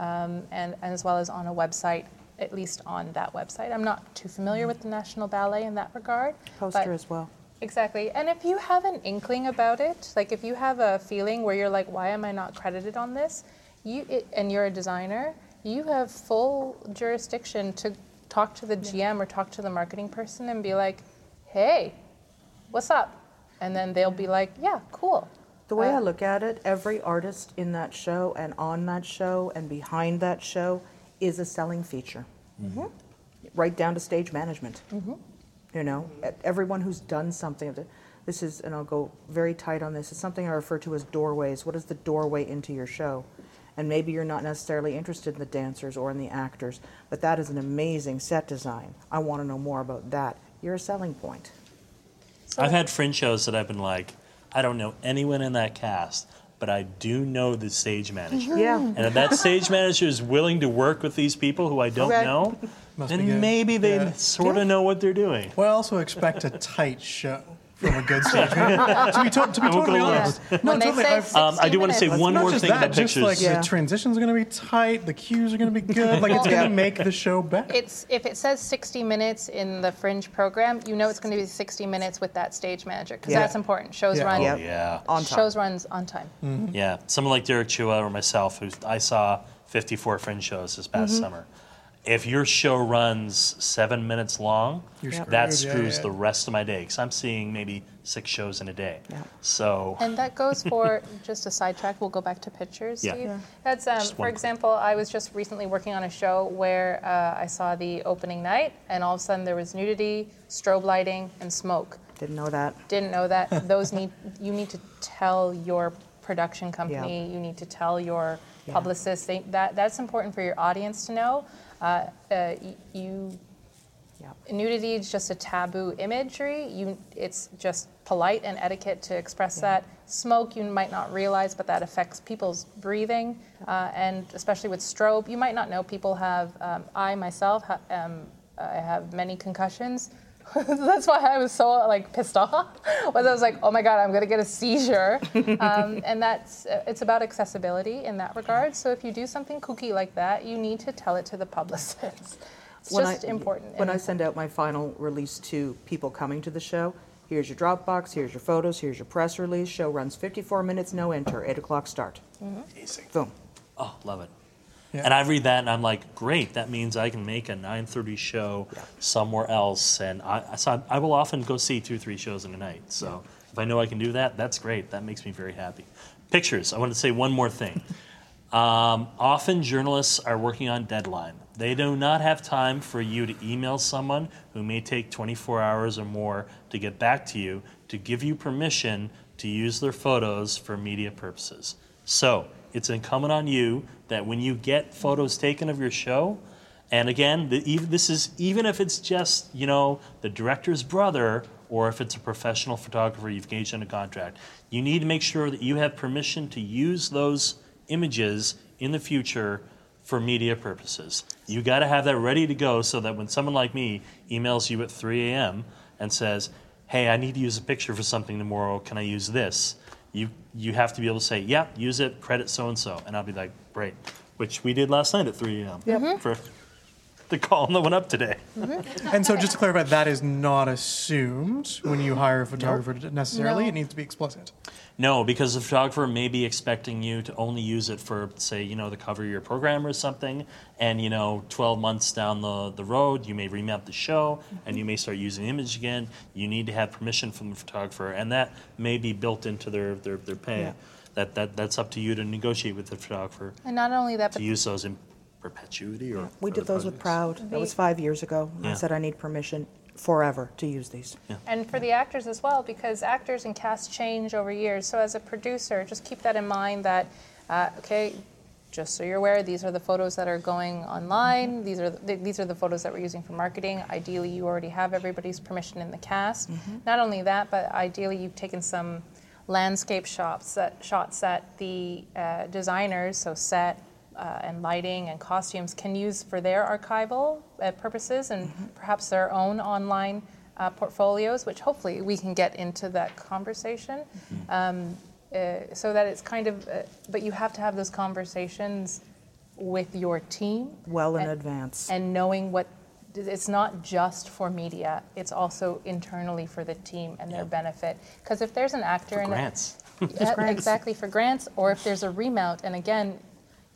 um, and, and as well as on a website. At least on that website. I'm not too familiar with the National Ballet in that regard. Poster as well. Exactly. And if you have an inkling about it, like if you have a feeling where you're like, why am I not credited on this? You it, and you're a designer, you have full jurisdiction to talk to the GM or talk to the marketing person and be like, hey, what's up? And then they'll be like, yeah, cool. The way Uh, I look at it, every artist in that show and on that show and behind that show is a selling feature. Mm-hmm. Right down to stage management. Mhm. You know, everyone who's done something. This is, and I'll go very tight on this, it's something I refer to as doorways. What is the doorway into your show? And maybe you're not necessarily interested in the dancers or in the actors, but that is an amazing set design. I want to know more about that. You're a selling point. I've had fringe shows that I've been like, I don't know anyone in that cast, but I do know the stage manager. Yeah. And if that stage manager is willing to work with these people who I don't Okay. know, Must then maybe they Yeah. sort of know what they're doing. Well, I also expect a tight show from a good stage to be, to, to be I totally honest. alone. No, When they totally. say I've- Um, I do want to say minutes. one not more just thing that, about just pictures. like Yeah. the transitions are going to be tight, the cues are going to be good. Like it's going to make the show better. It's if it says 60 minutes in the fringe program, you know it's going to be 60 minutes with that stage manager because Yeah. that's important. Shows Yeah. run Oh, Yep. yeah. On time. shows runs on time. Yeah, someone like Derek Chua or myself, who I saw 54 fringe shows this past summer. If your show runs seven minutes long, You're that screwed, yeah, screws yeah. the rest of my day because I'm seeing maybe six shows in a day. Yeah. So And that goes for just a sidetrack. We'll go back to pictures. Yeah. Steve. Yeah. That's um, for one. example, I was just recently working on a show where uh, I saw the opening night, and all of a sudden there was nudity, strobe lighting, and smoke. Didn't know that. Didn't know that. Those need you need to tell your production company. You need to tell your Yeah. publicist. They, that that's important for your audience to know. Uh, uh, you Yeah. nudity is just a taboo imagery. You, it's just polite and etiquette to express that. Smoke, you might not realize, but that affects people's breathing, uh, and especially with strobe, you might not know people have. Um, I myself, ha- um, I have many concussions. That's why I was so like pissed off. Was I was like, oh my god, I'm gonna get a seizure, um, and that's it's about accessibility in that regard. So if you do something kooky like that, you need to tell it to the publicist. It's When just I- important. When I send out my final release to people coming to the show, here's your Dropbox, here's your photos, here's your press release. Show runs 54 minutes, no enter, 8 o'clock start. Amazing. Boom. Oh, love it. Yeah. And I read that and I'm like, great. That means I can make a 9:30 show somewhere else, and I so I, I will often go see two, three shows in a night. So if I know I can do that, that's great. That makes me very happy. Pictures. I want to say one more thing. Um, often journalists are working on deadline. They do not have time for you to email someone who may take 24 hours or more to get back to you to give you permission to use their photos for media purposes. So it's incumbent on you that when you get photos taken of your show, and again, the, this is even if it's just you know the director's brother or if it's a professional photographer you've engaged in a contract, you need to make sure that you have permission to use those images in the future for media purposes. You got to have that ready to go so that when someone like me emails you at 3 a.m. and says, "Hey, I need to use a picture for something tomorrow. Can I use this?" You you have to be able to say, "Yeah, use it. Credit so and so," and I'll be like, "Great," which we did last night at 3 a.m. Mm-hmm. for the column that went up today. Mm-hmm. And so, just to clarify, that is not assumed when you hire a photographer necessarily. No. It needs to be explicit. No, because the photographer may be expecting you to only use it for, say, you know, the cover of your program or something, and you know, 12 months down the, the road, you may remap the show, and you may start using the image again. You need to have permission from the photographer, and that may be built into their their, their pay. Yeah. That, that that's up to you to negotiate with the photographer And not only that, to but use those in perpetuity or We did the those with projects. Proud. That was five years ago. and I said I need permission forever to use these. and for the actors as well, because actors and cast change over years. So as a producer, just keep that in mind. That uh, okay, just so you're aware, these are the photos that are going online. These are the, these are the photos that we're using for marketing. Ideally, you already have everybody's permission in the cast. Not only that, but ideally, you've taken some landscape shots that shots that the uh, designers, so set uh, and lighting and costumes, can use for their archival uh, purposes and perhaps their own online uh, portfolios, which hopefully we can get into that conversation. Um, uh, so that it's kind of, uh, but you have to have those conversations with your team Well in and- advance. and knowing what it's not just for media it's also internally for the team and their benefit because if there's an actor For in grants. a, Yeah, exactly for grants or if there's a remount and again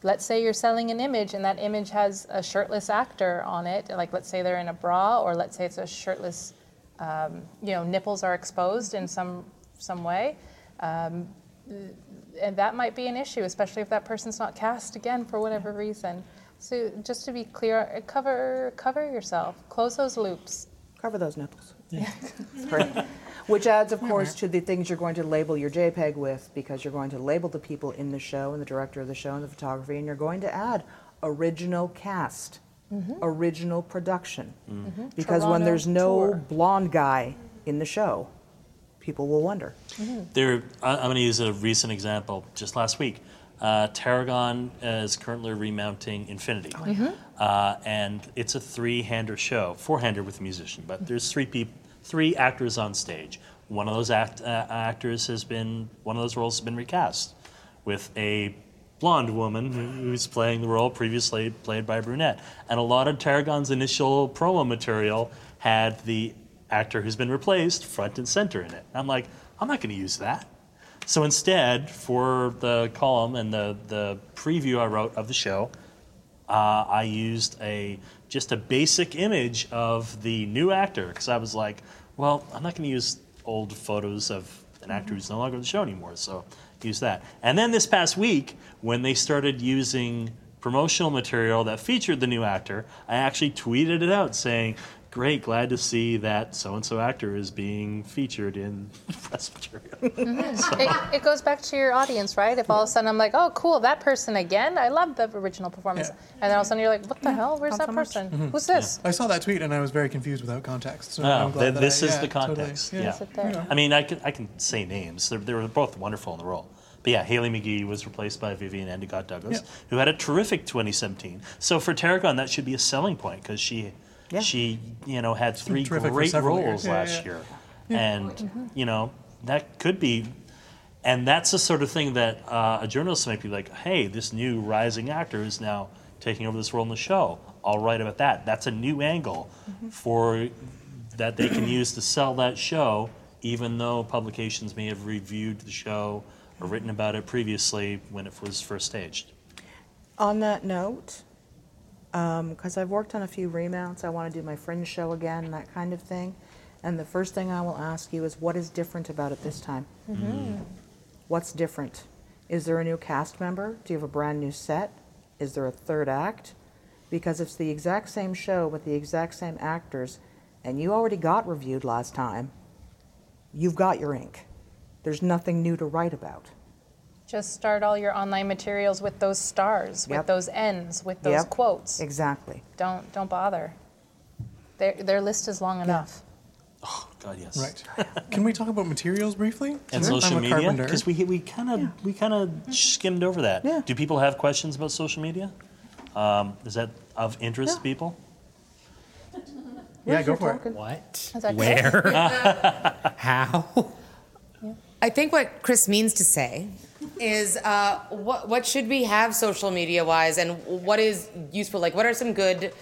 let's say you're selling an image and that image has a shirtless actor on it like let's say they're in a bra or let's say it's a shirtless um, you know nipples are exposed in some some way um, and that might be an issue, especially if that person's not cast again for whatever reason. So just to be clear, cover cover yourself, close those loops. Cover those nipples. Great. Which adds, of course, to the things you're going to label your JPEG with, because you're going to label the people in the show and the director of the show and the photography, and you're going to add original cast, Mhm. original production. Mhm. Because when there's no tour. blonde guy in the show, people will wonder. There, I- I'm going to use a recent example. Just last week, uh, Tarragon is currently remounting Infinity, Mhm. uh, and it's a three-hander show, four-hander with a musician. But there's three peop- three actors on stage. One of those act- uh, actors has been one of those roles has been recast with a blonde woman who's playing the role previously played by a brunette. And a lot of Tarragon's initial promo material had the actor who's been replaced front and center in it. I'm like, I'm not going to use that. So instead, for the column and the, the preview I wrote of the show, uh, I used a just a basic image of the new actor because I was like, well, I'm not going to use old photos of an actor who's no longer on the show anymore, so use that. And then this past week, when they started using promotional material that featured the new actor, I actually tweeted it out saying, "Great, glad to see that so and so actor is being featured in press material." it, it goes back to your audience, right? If all of a sudden I'm like, oh, cool, that person again. I love the original performance. And then all of a sudden you're like, what the hell? Where's that person? Mhm. Who's this? I saw that tweet and I was very confused without context. So No, I'm glad th- that this I, is yeah, the totally, context. yeah. yeah. I mean, I can I can say names. They're, they were both wonderful in the role. But yeah, Haley McGee was replaced by Vivien Endicott Douglas, Yeah. who had a terrific 2017. So for Tarragon, that should be a selling point because she Yeah. she you know had three great roles. Yeah, last yeah. year, Yeah. and Mhm. you know that could be. And that's the sort of thing that uh, a journalist might be like, "Hey, this new rising actor is now taking over this role in the show. I'll write about that. That's a new angle for that they can use to sell that show, even though publications may have reviewed the show or written about it previously when it was first staged. On that note, because I've worked on a few remounts, I want to do my fringe show again, that kind of thing. And the first thing I will ask you is what is different about it this time? Mhm. What's different? Is there a new cast member? Do you have a brand new set? Is there a third act? Because it's the exact same show with the exact same actors, and you already got reviewed last time, you've got your ink. There's nothing new to write about. Just start all your online materials with those stars, Yep. with those ends, with those Yep. quotes. Exactly. Don't don't bother. Their their list is long enough. Oh God, yes. Right. Can we talk about materials briefly? And Sure. social I'm a media, because we we kind of we kind of skimmed over that. Yeah. Do people have questions about social media? Um, is that of interest to people? Yeah, go for it. What? Is that Where? good? How? I think what Chris means to say is uh, what what should we have social media wise, and what is useful? Like, what are some good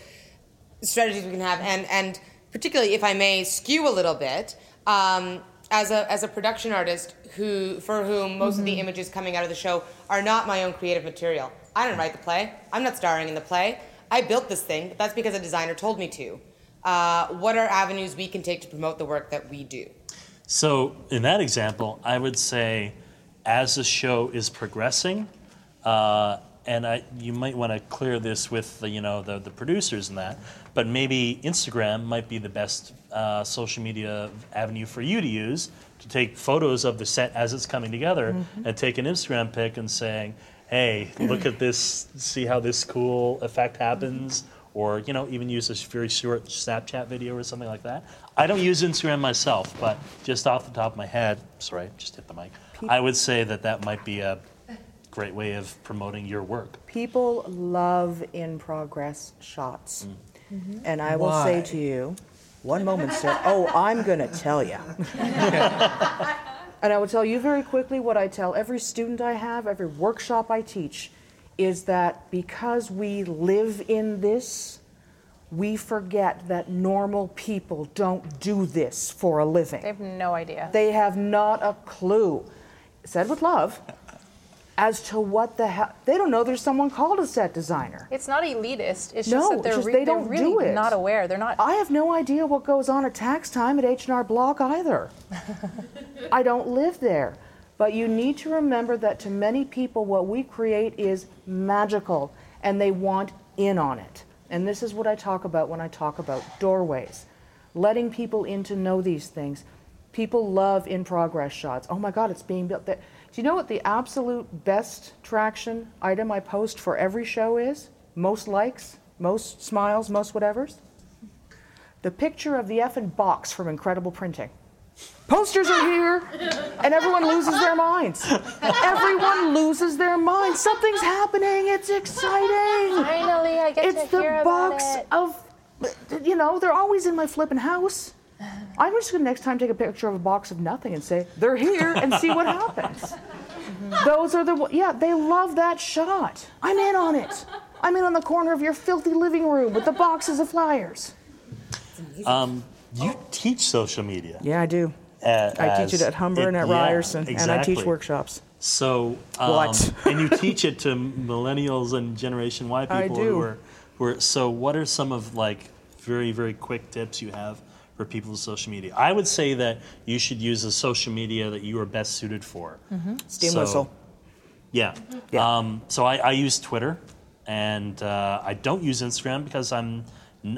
strategies we can have, and and particularly, if I may skew a little bit, um, as a as a production artist who for whom most of the images coming out of the show are not my own creative material. I didn't write the play. I'm not starring in the play. I built this thing, but that's because a designer told me to. Uh, what are avenues we can take to promote the work that we do? So, in that example, I would say, as the show is progressing, uh, and I, you might want to clear this with the, you know the, the producers and that, but maybe Instagram might be the best uh, social media avenue for you to use to take photos of the set as it's coming together Mhm. and take an Instagram pic and saying, "Hey, look at this! See how this cool effect happens." Or you know, even use a very short Snapchat video or something like that. I don't use Instagram myself, but just off the top of my head, sorry, just hit the mic. I would say that that might be a great way of promoting your work. People love in progress shots. Mm. And I will say to you, one moment, sir. Oh, I'm going to tell you. and I will tell you very quickly what I tell every student I have, every workshop I teach, is that because we live in this, we forget that normal people don't do this for a living. They have no idea. They have not a clue, said with love, as to what the hell. They don't know there's someone called a set designer. It's not elitist. It's no, just that they're, just re- they they're don't really do it. not aware. They're not. I have no idea what goes on at tax time at H&R Block either. I don't live there. But you need to remember that to many people, what we create is magical and they want in on it. And this is what I talk about when I talk about doorways. Letting people in to know these things. People love in progress shots. Oh my God, it's being built. there. Do you know what the absolute best traction item I post for every show is? Most likes, most smiles, most whatevers? The picture of the effing box from Incredible Printing. Posters are here, and everyone loses their minds. Everyone loses their minds. Something's happening. It's exciting. Finally, I get it's to the hear about box of, you know, they're always in my flipping house. I'm just gonna next time take a picture of a box of nothing and say they're here and see what happens. Those are the yeah. They love that shot. I'm in on it. I'm in on the corner of your filthy living room with the boxes of flyers. Um, you teach social media. Yeah, I do. Uh, I teach it at Humber and at yeah, Ryerson, and I teach workshops. So, um, What? and you teach it to millennials and Generation Y people I who do. are, who are. So, what are some of like very very quick tips you have for people with social media? I would say that you should use the social media that you are best suited for. Mhm. Steam So- whistle. Yeah. Um, so I, I use Twitter, and uh, I don't use Instagram because I'm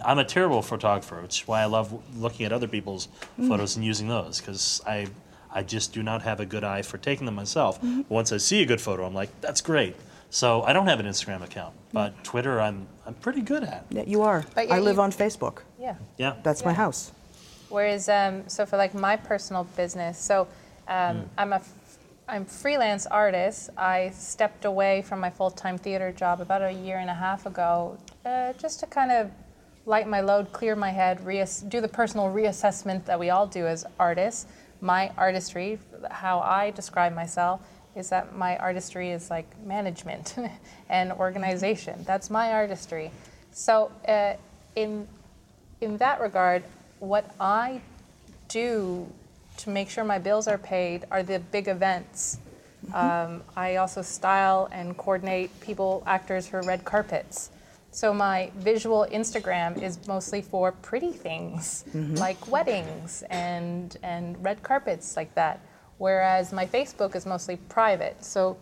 I'm a terrible photographer, which is why I love looking at other people's Mm. photos and using those because I I just do not have a good eye for taking them myself. Mhm. Once I see a good photo, I'm like, that's great. So I don't have an Instagram account, but Twitter I'm I'm pretty good at. Yeah, you are. But yeah, I live you- on Facebook. Yeah. Yeah. That's my house. Whereas, um, so for like my personal business, so um, I'm a f- I'm freelance artist. I stepped away from my full time theater job about a year and a half ago, uh, just to kind of light my load, clear my head, reass- do the personal reassessment that we all do as artists. My artistry, how I describe myself, is that my artistry is like management and organization. That's my artistry. So, uh, in in that regard, what I do to make sure my bills are paid are the big events. Um, I also style and coordinate people, actors for red carpets. So my visual Instagram is mostly for pretty things Mhm. like weddings and and red carpets like that. Whereas my Facebook is mostly private. So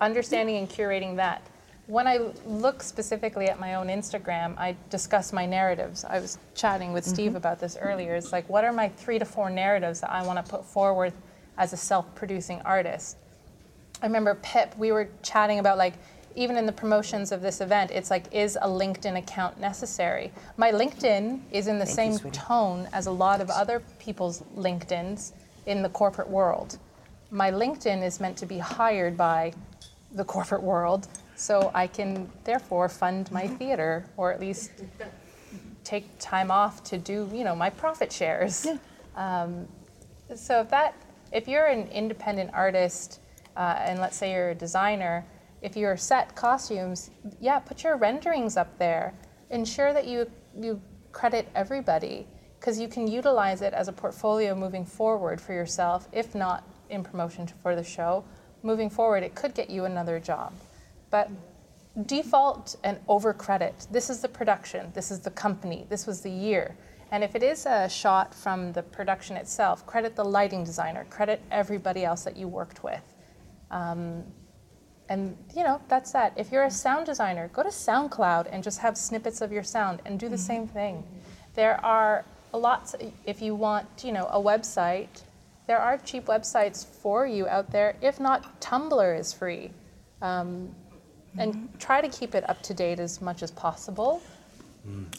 understanding and curating that. When I look specifically at my own Instagram, I discuss my narratives. I was chatting with Steve Mhm. about this earlier. It's like, what are my three to four narratives that I want to put forward as a self producing artist? I remember Pip, we were chatting about like, even in the promotions of this event, it's like, is a LinkedIn account necessary? My LinkedIn is in the Thank same sweetie. tone as a lot of other people's LinkedIns in the corporate world. My LinkedIn is meant to be hired by the corporate world, so I can therefore fund my theater or at least take time off to do, you know, my profit shares. Um, so if that, if you're an independent artist, uh, and let's say you're a designer, if you're set costumes, yeah, put your renderings up there. Ensure that you you credit everybody because you can utilize it as a portfolio moving forward for yourself. If not in promotion for the show, moving forward, it could get you another job. But default and over credit. This is the production, this is the company, this was the year. And if it is a shot from the production itself, credit the lighting designer, credit everybody else that you worked with. Um, and you know, that's that. If you're a sound designer, go to SoundCloud and just have snippets of your sound and do the same thing. There are lots, if you want, you know, a website, there are cheap websites for you out there. If not, Tumblr is free. Um, and try to keep it up to date as much as possible.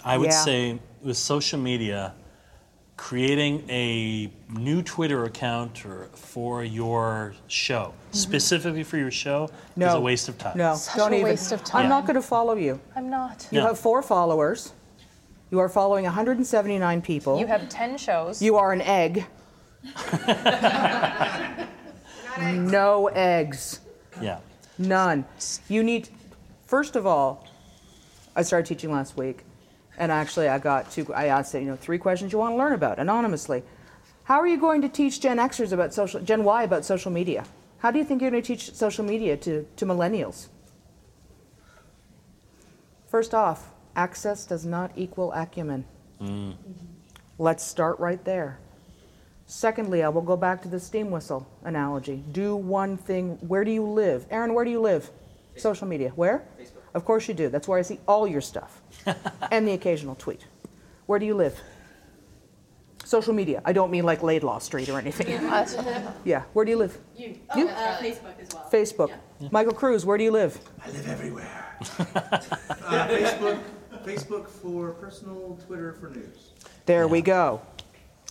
I would Yeah. say with social media, creating a new Twitter account or for your show, specifically for your show, is Mm-hmm. A waste of time. No, Such don't a even. waste of time. I'm not going to follow you. I'm not. You No. have four followers. You are following 179 people. You have 10 shows. You are an egg. no eggs. Yeah. None. You need, first of all, I started teaching last week, and actually I got two, I asked, you know, three questions you want to learn about anonymously. How are you going to teach Gen Xers about social, Gen Y about social media? How do you think you're going to teach social media to, to millennials? First off, access does not equal acumen. Mm. Let's start right there. Secondly, I will go back to the steam whistle analogy. Do one thing. Where do you live? Aaron, where do you live? Social media. Where? Facebook. Of course you do. That's where I see all your stuff and the occasional tweet. Where do you live? Social media. I don't mean like Laidlaw Street or anything. yeah. Where do you live? You. You? Uh, Facebook as well. Facebook. Michael Cruz, where do you live? I live everywhere. uh, Facebook, Facebook for personal, Twitter for news. There we go.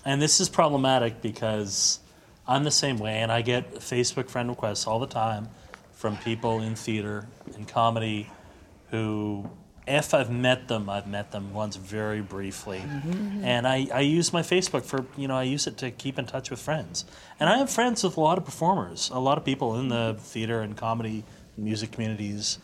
And this is problematic because I'm the same way, and I get Facebook friend requests all the time from people in theater and comedy who, if I've met them, I've met them once very briefly. Mm-hmm. And I, I use my Facebook for, you know, I use it to keep in touch with friends. And I have friends with a lot of performers, a lot of people in the theater and comedy music communities.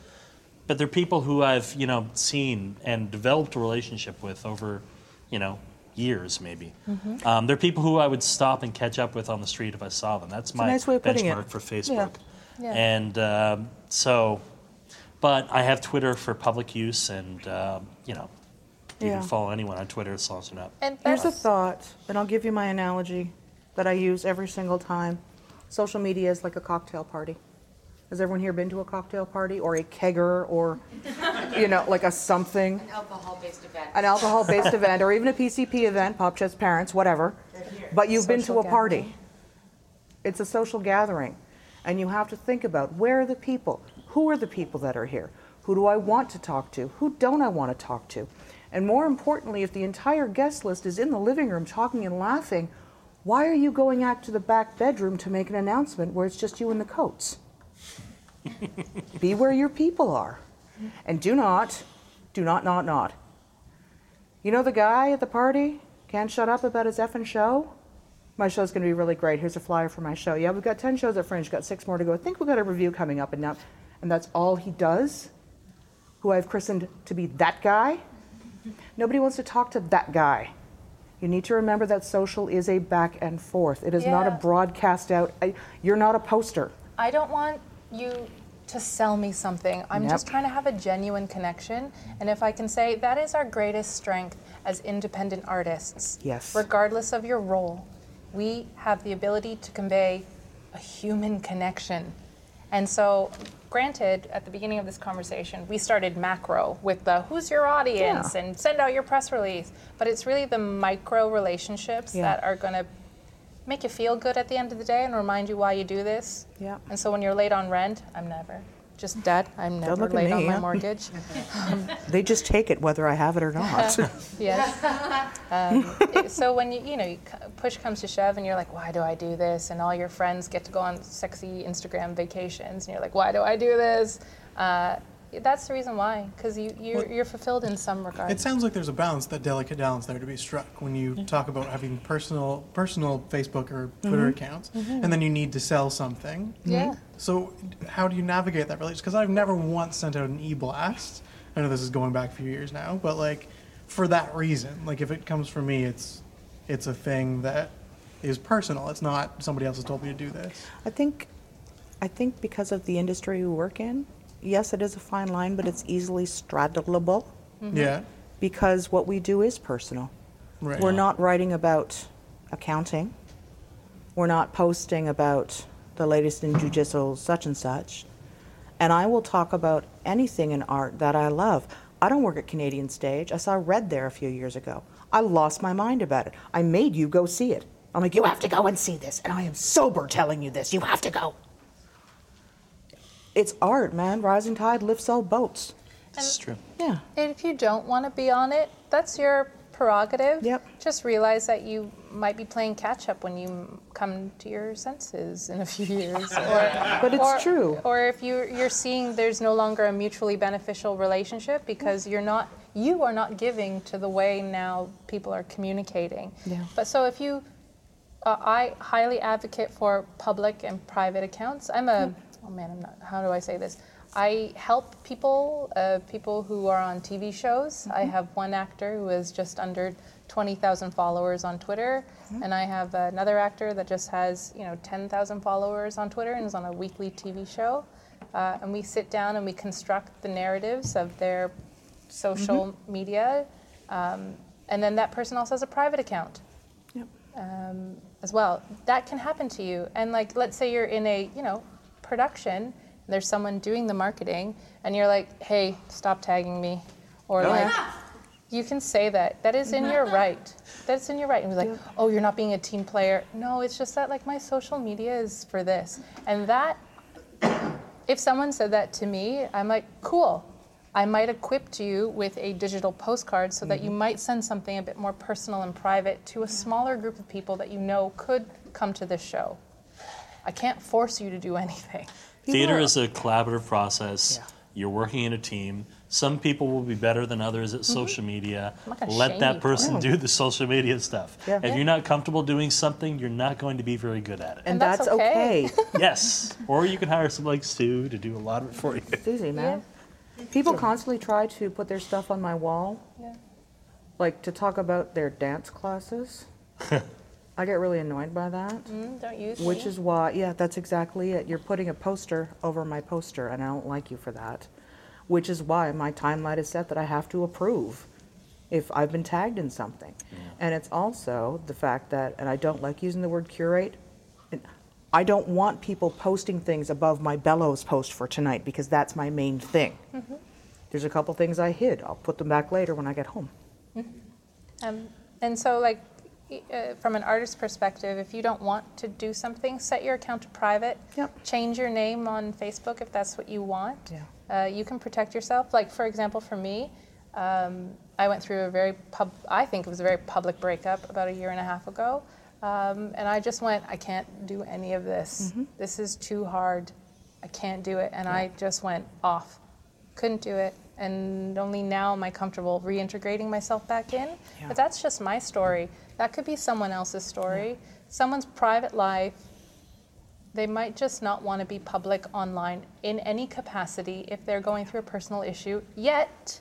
But they're people who I've, you know, seen and developed a relationship with over, you know, years maybe. Mhm. Um, they're people who I would stop and catch up with on the street if I saw them. That's It's my nice way of putting it. benchmark for Facebook. Yeah. And um, so, but I have Twitter for public use, and um, you know, you Yeah. can follow anyone on Twitter It's long as. And Here's a thought, and I'll give you my analogy that I use every single time. Social media is like a cocktail party. Has everyone here been to a cocktail party or a kegger or, you know, like a something? An alcohol-based event. An alcohol based event or even a PCP event, Pop Chess Parents, whatever. But you've been to Social a party. It's a social gathering. And you have to think about where are the people? Who are the people that are here? Who do I want to talk to? Who don't I want to talk to? And more importantly, if the entire guest list is in the living room talking and laughing, why are you going out to the back bedroom to make an announcement where it's just you and the coats? Be where your people are. And do not, do not, not, not. You know the guy at the party can't shut up about his effing show? My show's going to be really great. Here's a flyer for my show. Yeah, we've got 10 shows at Fringe, got six more to go. I think we've got a review coming up, and now, and that's all he does? Who I've christened to be that guy? Nobody wants to talk to that guy. You need to remember that social is a back and forth. It is not a broadcast out. I, you're not a poster. I don't want you to sell me something. I'm Yep. just trying to have a genuine connection. And if I can say that is our greatest strength as independent artists. Yes. Regardless of your role, we have the ability to convey a human connection. And so, granted, at the beginning of this conversation, we started macro with the who's your audience Yeah. and send out your press release. But it's really the micro relationships Yeah. that are going to make you feel good at the end of the day and remind you why you do this. Yeah. And so when you're late on rent, I'm never. Just dead, I'm never late on me, my yeah. mortgage. They just take it whether I have it or not. yes. Um, it- so when you, you know, you, push comes to shove and you're like, why do I do this? And all your friends get to go on sexy Instagram vacations and you're like, why do I do this? Uh, that's the reason why, because you, you're, Well- you're fulfilled in some regard. It sounds like there's a balance, that delicate balance there to be struck when you talk about having personal personal Facebook or Twitter Mhm. accounts, Mhm. and then you need to sell something. Yeah. So how do you navigate that relationship? Because I've never once sent out an e-blast. I know this is going back a few years now, but like for that reason, like if it comes from me, it's it's a thing that is personal. It's not somebody else has told me to do this. I think, I think because of the industry we work in, yes, it is a fine line, but it's easily straddleable. Mhm. Yeah. Because what we do is personal. Right. We're not writing about accounting. We're not posting about the latest in jujitsu such and such. And I will talk about anything in art that I love. I don't work at Canadian Stage. I saw Red there a few years ago. I lost my mind about it. I made you go see it. I'm like, you have to go and see this. And I am sober telling you this. You have to go. It's art, man. Rising tide lifts all boats. That's true. Yeah. And if you don't want to be on it, that's your prerogative. Yep. Just realize that you might be playing catch up when you come to your senses in a few years. Or, But it's or- true. Or if you're, you're seeing there's no longer a mutually beneficial relationship because you're not, you are not giving to the way now people are communicating. Yeah. But so if you, uh, I highly advocate for public and private accounts. I'm a, oh man, I'm not, how do I say this? I help people, uh, people who are on TV shows. I have one actor who has just under 20,000 followers on Twitter, and I have another actor that just has, you know, 10,000 followers on Twitter and is on a weekly TV show. Uh, and we sit down and we construct the narratives of their social media, um, and then that person also has a private account um, as well. That can happen to you. And like, let's say you're in a, you know, production, and there's someone doing the marketing, and you're like, hey, stop tagging me. Or Oh, like, you can say that. That is in your right. That's in your right. And be like, oh, you're not being a team player. No, it's just that like my social media is for this. And that, if someone said that to me, I'm like, cool. I might equip you with a digital postcard so that you mm-hmm. might send something a bit more personal and private to a smaller group of people that you know could come to this show. I can't force you to do anything. Theater is a collaborative process. You're working in a team. Some people will be better than others at mm-hmm. social media. I'm not gonna Let that person mm. do the social media stuff. Yeah. If you're not comfortable doing something, you're not going to be very good at it. And, that's that's, okay. okay. yes. Or you can hire someone like Sue to do a lot of it for you. It's easy, man. People constantly try to put their stuff on my wall, Yeah. like to talk about their dance classes. I get really annoyed by that. Mm, don't use Which me. is why, yeah, that's exactly it. You're putting a poster over my poster, and I don't like you for that. Which is why my timeline is set that I have to approve if I've been tagged in something. And it's also the fact that, and I don't like using the word curate, and I don't want people posting things above my bellows post for tonight because that's my main thing. Mm-hmm. There's a couple things I hid. I'll put them back later when I get home. Um, and so, like, y- uh, from an artist's perspective, if you don't want to do something, set your account to private. Yep. Change your name on Facebook if that's what you want. Yeah. Uh, you can protect yourself. Like, for example, for me, um, I went through a very pub. I think it was a very public breakup about a year and a half ago, um, and I just went, I can't do any of this. This is too hard. I can't do it, and I just went off. Couldn't do it, and only now am I comfortable reintegrating myself back in. Yeah. But that's just my story. That could be someone else's story, someone's private life. They might just not want to be public online in any capacity if they're going through a personal issue, yet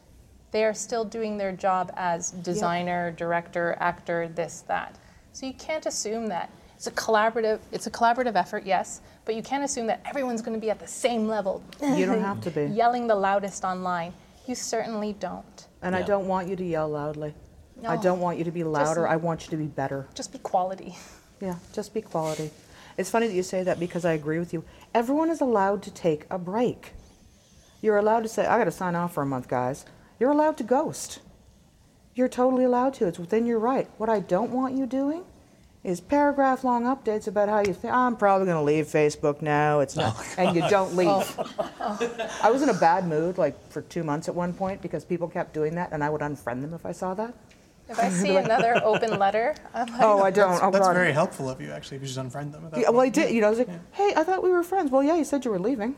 they are still doing their job as designer, director, actor, this, that. So you can't assume that. It's a collaborative it's a collaborative effort, yes, but you can't assume that everyone's going to be at the same level. You don't have to be. Yelling the loudest online. You certainly don't. And I don't want you to yell loudly. No. I don't want you to be louder. I want you to be better. Just be quality. Yeah, just be quality. It's funny that you say that because I agree with you. Everyone is allowed to take a break. You're allowed to say, I got to sign off for a month, guys. You're allowed to ghost. You're totally allowed to. It's within your right. What I don't want you doing is paragraph long updates about how you think, I'm probably going to leave Facebook now. It's not. Oh, and you don't leave. Oh. I was in a bad mood like for two months at one point because people kept doing that and I would unfriend them if I saw that. If I see another open letter, I'm like, Oh, I don't. Oh, That's very helpful of you, actually, if you just unfriend them. at that Yeah, well, I did. You know, I was like, hey, I thought we were friends. Well, yeah, you said you were leaving.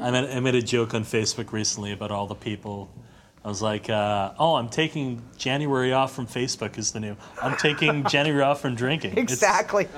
I made, I made a joke on Facebook recently about all the people. I was like, uh, "Oh, I'm taking January off from Facebook is the new. I'm taking January off from drinking. It's- Exactly.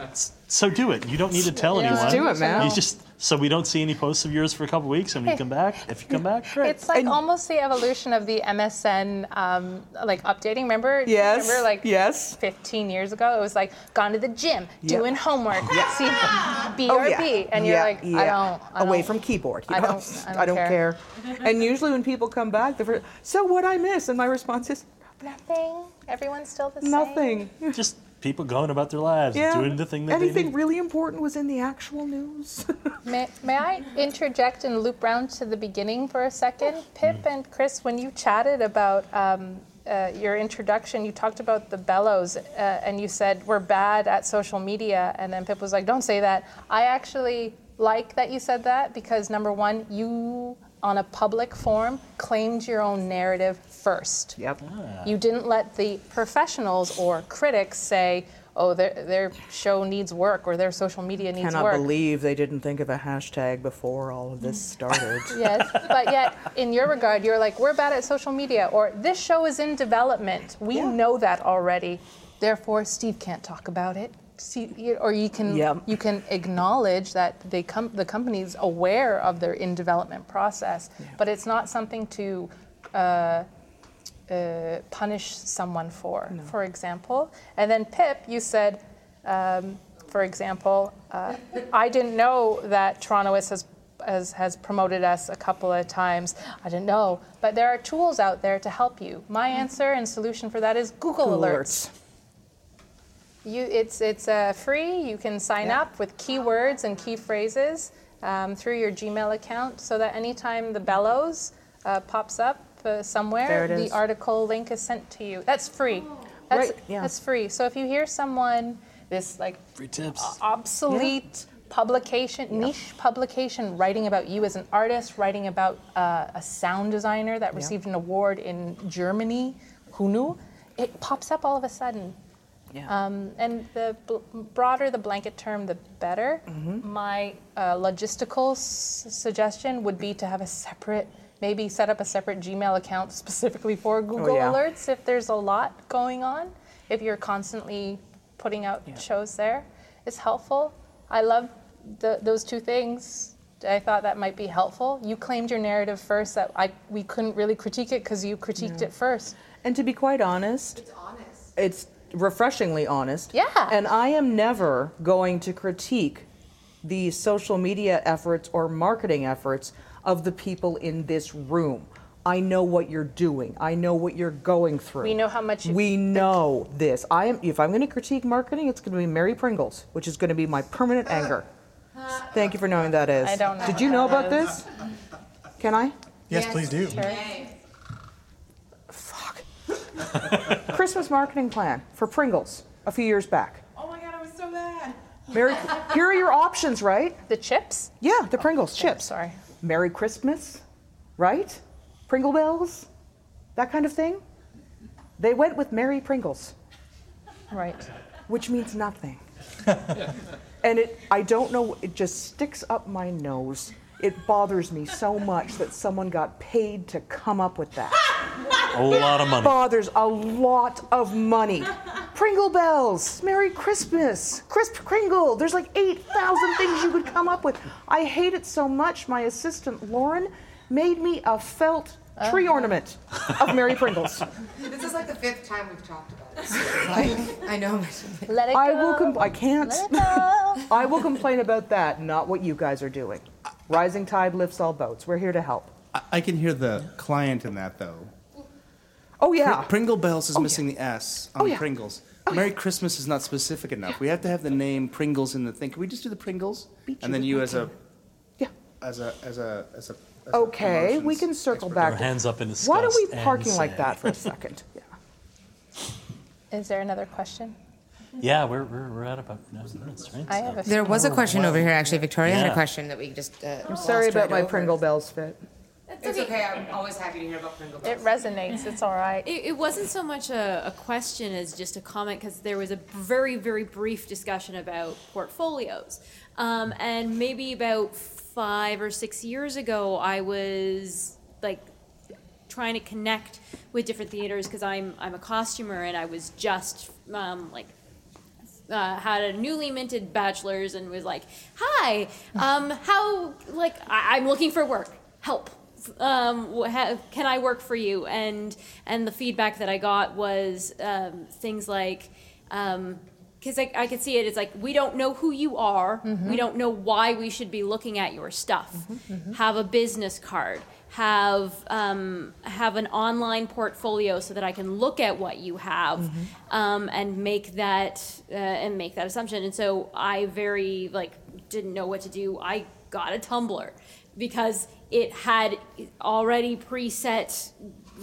so do it. You don't need to tell Yeah, anyone. Just do it, man. You just so we don't see any posts of yours for a couple weeks, and when you come back, if you come back, great. It's like almost the evolution of the MSN, um, like updating. Remember? Yes, Remember, like yes. 15 years ago, it was like gone to the gym, doing homework, yeah. see BRB, Oh, yeah. and you're Yeah, like, I don't. I Away don't- from keyboard. you I know? don't- I don't care. care. and usually when people come back, the first, so what I miss, and my response is Nothing. Everyone's still the same. nothing. just people going about their lives, Yeah. doing the thing that they Anything need. really important was in the actual news. May, may I interject and loop round to the beginning for a second? Pip and Chris, when you chatted about um, uh, your introduction, you talked about the bellows uh, and you said we're bad at social media. And then Pip was like, don't say that. I actually like that you said that because number one, you on a public forum, claimed your own narrative first. Yep. You didn't let the professionals or critics say, oh, their, their show needs work or their social media needs Cannot work. Cannot believe they didn't think of a hashtag before all of this started. yes, but yet in your regard, you're like, we're bad at social media, or this show is in development. We know that already. Therefore, Steve can't talk about it. See, or you can Yep. you can acknowledge that they com- the company's aware of their in development process, but it's not something to uh, uh, punish someone for. For example, and then Pip, you said, um, for example, uh, I didn't know that Torontoist has, has has promoted us a couple of times. I didn't know, but there are tools out there to help you. My answer and solution for that is Google, Google alerts. You, it's it's uh, free. You can sign up with keywords and key phrases um, through your Gmail account, so that anytime the bellows uh, pops up uh, somewhere, the article link is sent to you. That's free. That's, Right, yeah. that's free. So if you hear someone this like free tips, obsolete publication, niche publication, writing about you as an artist, writing about uh, a sound designer that received an award in Germany, who knew? It pops up all of a sudden. Yeah. Um, and the bl- broader the blanket term, the better. Mm-hmm. My uh, logistical s- suggestion would be to have a separate, maybe set up a separate Gmail account specifically for oh, Google Oh, yeah. Alerts if there's a lot going on. If you're constantly putting out shows there, it's helpful. I love the, those two things. I thought that might be helpful. You claimed your narrative first that I we couldn't really critique it because you critiqued Yeah. it first. And to be quite honest, it's honest. It's refreshingly honest. Yeah. And I am never going to critique the social media efforts or marketing efforts of the people in this room. I know what you're doing. I know what you're going through. We know how much you- We know this. I am if I'm going to critique marketing, it's going to be Merry Pringles, which is going to be my permanent anger. Thank you for knowing that is. I don't know Did what you know that about is. this? Can I? Yes, please do. Fuck Christmas marketing plan for Pringles a few years back. Oh my god, I was so mad. Mary, here are your options, right? The chips? Yeah, the Pringles chips. sorry. Merry Christmas, right? Pringle bells, that kind of thing. They went with Merry Pringles, Right. which means nothing. and it, I don't know, it just sticks up my nose. It bothers me so much that someone got paid to come up with that. A lot of money. Bothers a lot of money. Pringle bells, Merry Christmas, Crisp Kringle. There's like 8,000 things you could come up with. I hate it so much. My assistant Lauren made me a felt tree uh-huh. ornament of Merry Pringles. This is like the fifth time we've talked about this. Like, I know. Let it go. I go. will. Com- I can't. Let it go. I will complain about that, not what you guys are doing. Rising tide lifts all boats. We're here to help. I, I can hear the client in that though. Oh yeah. Pr- Pringle Bells is oh, missing the S oh, on Oh, yeah. Pringles. Merry Christmas is not specific enough. We have to have the name Pringles in the thing. Can we just do the Pringles? Beat and you then with you my as a Yeah. as a as a as a Okay, we can circle expert. back. Our hands up in disgust Why are we and parking like that for a second? Yeah. Is there another question? Yeah, we're, we're, we're at about nine minutes, right? I have a There was a question over here, actually. Victoria had a question that we just. Uh, I'm sorry about right my over. Pringle Bells fit. It's okay. I'm always happy to hear about Pringle Bells. It resonates. It's all right. It, it wasn't so much a, a question as just a comment because there was a very, very brief discussion about portfolios. Um, and maybe about five or six years ago, I was like trying to connect with different theaters because I'm, I'm a costumer and I was just um, like uh, had a newly minted bachelor's and was like, "Hi, um, how like I, I'm looking for work. Help. Um, ha- can I work for you?" And and the feedback that I got was um, things like. Um, because I, I could see it, it's like we don't know who you are. We don't know why we should be looking at your stuff. Have a business card. Have um, have an online portfolio so that I can look at what you have um, and make that uh, and make that assumption. And so I very like didn't know what to do. I got a Tumblr because it had already preset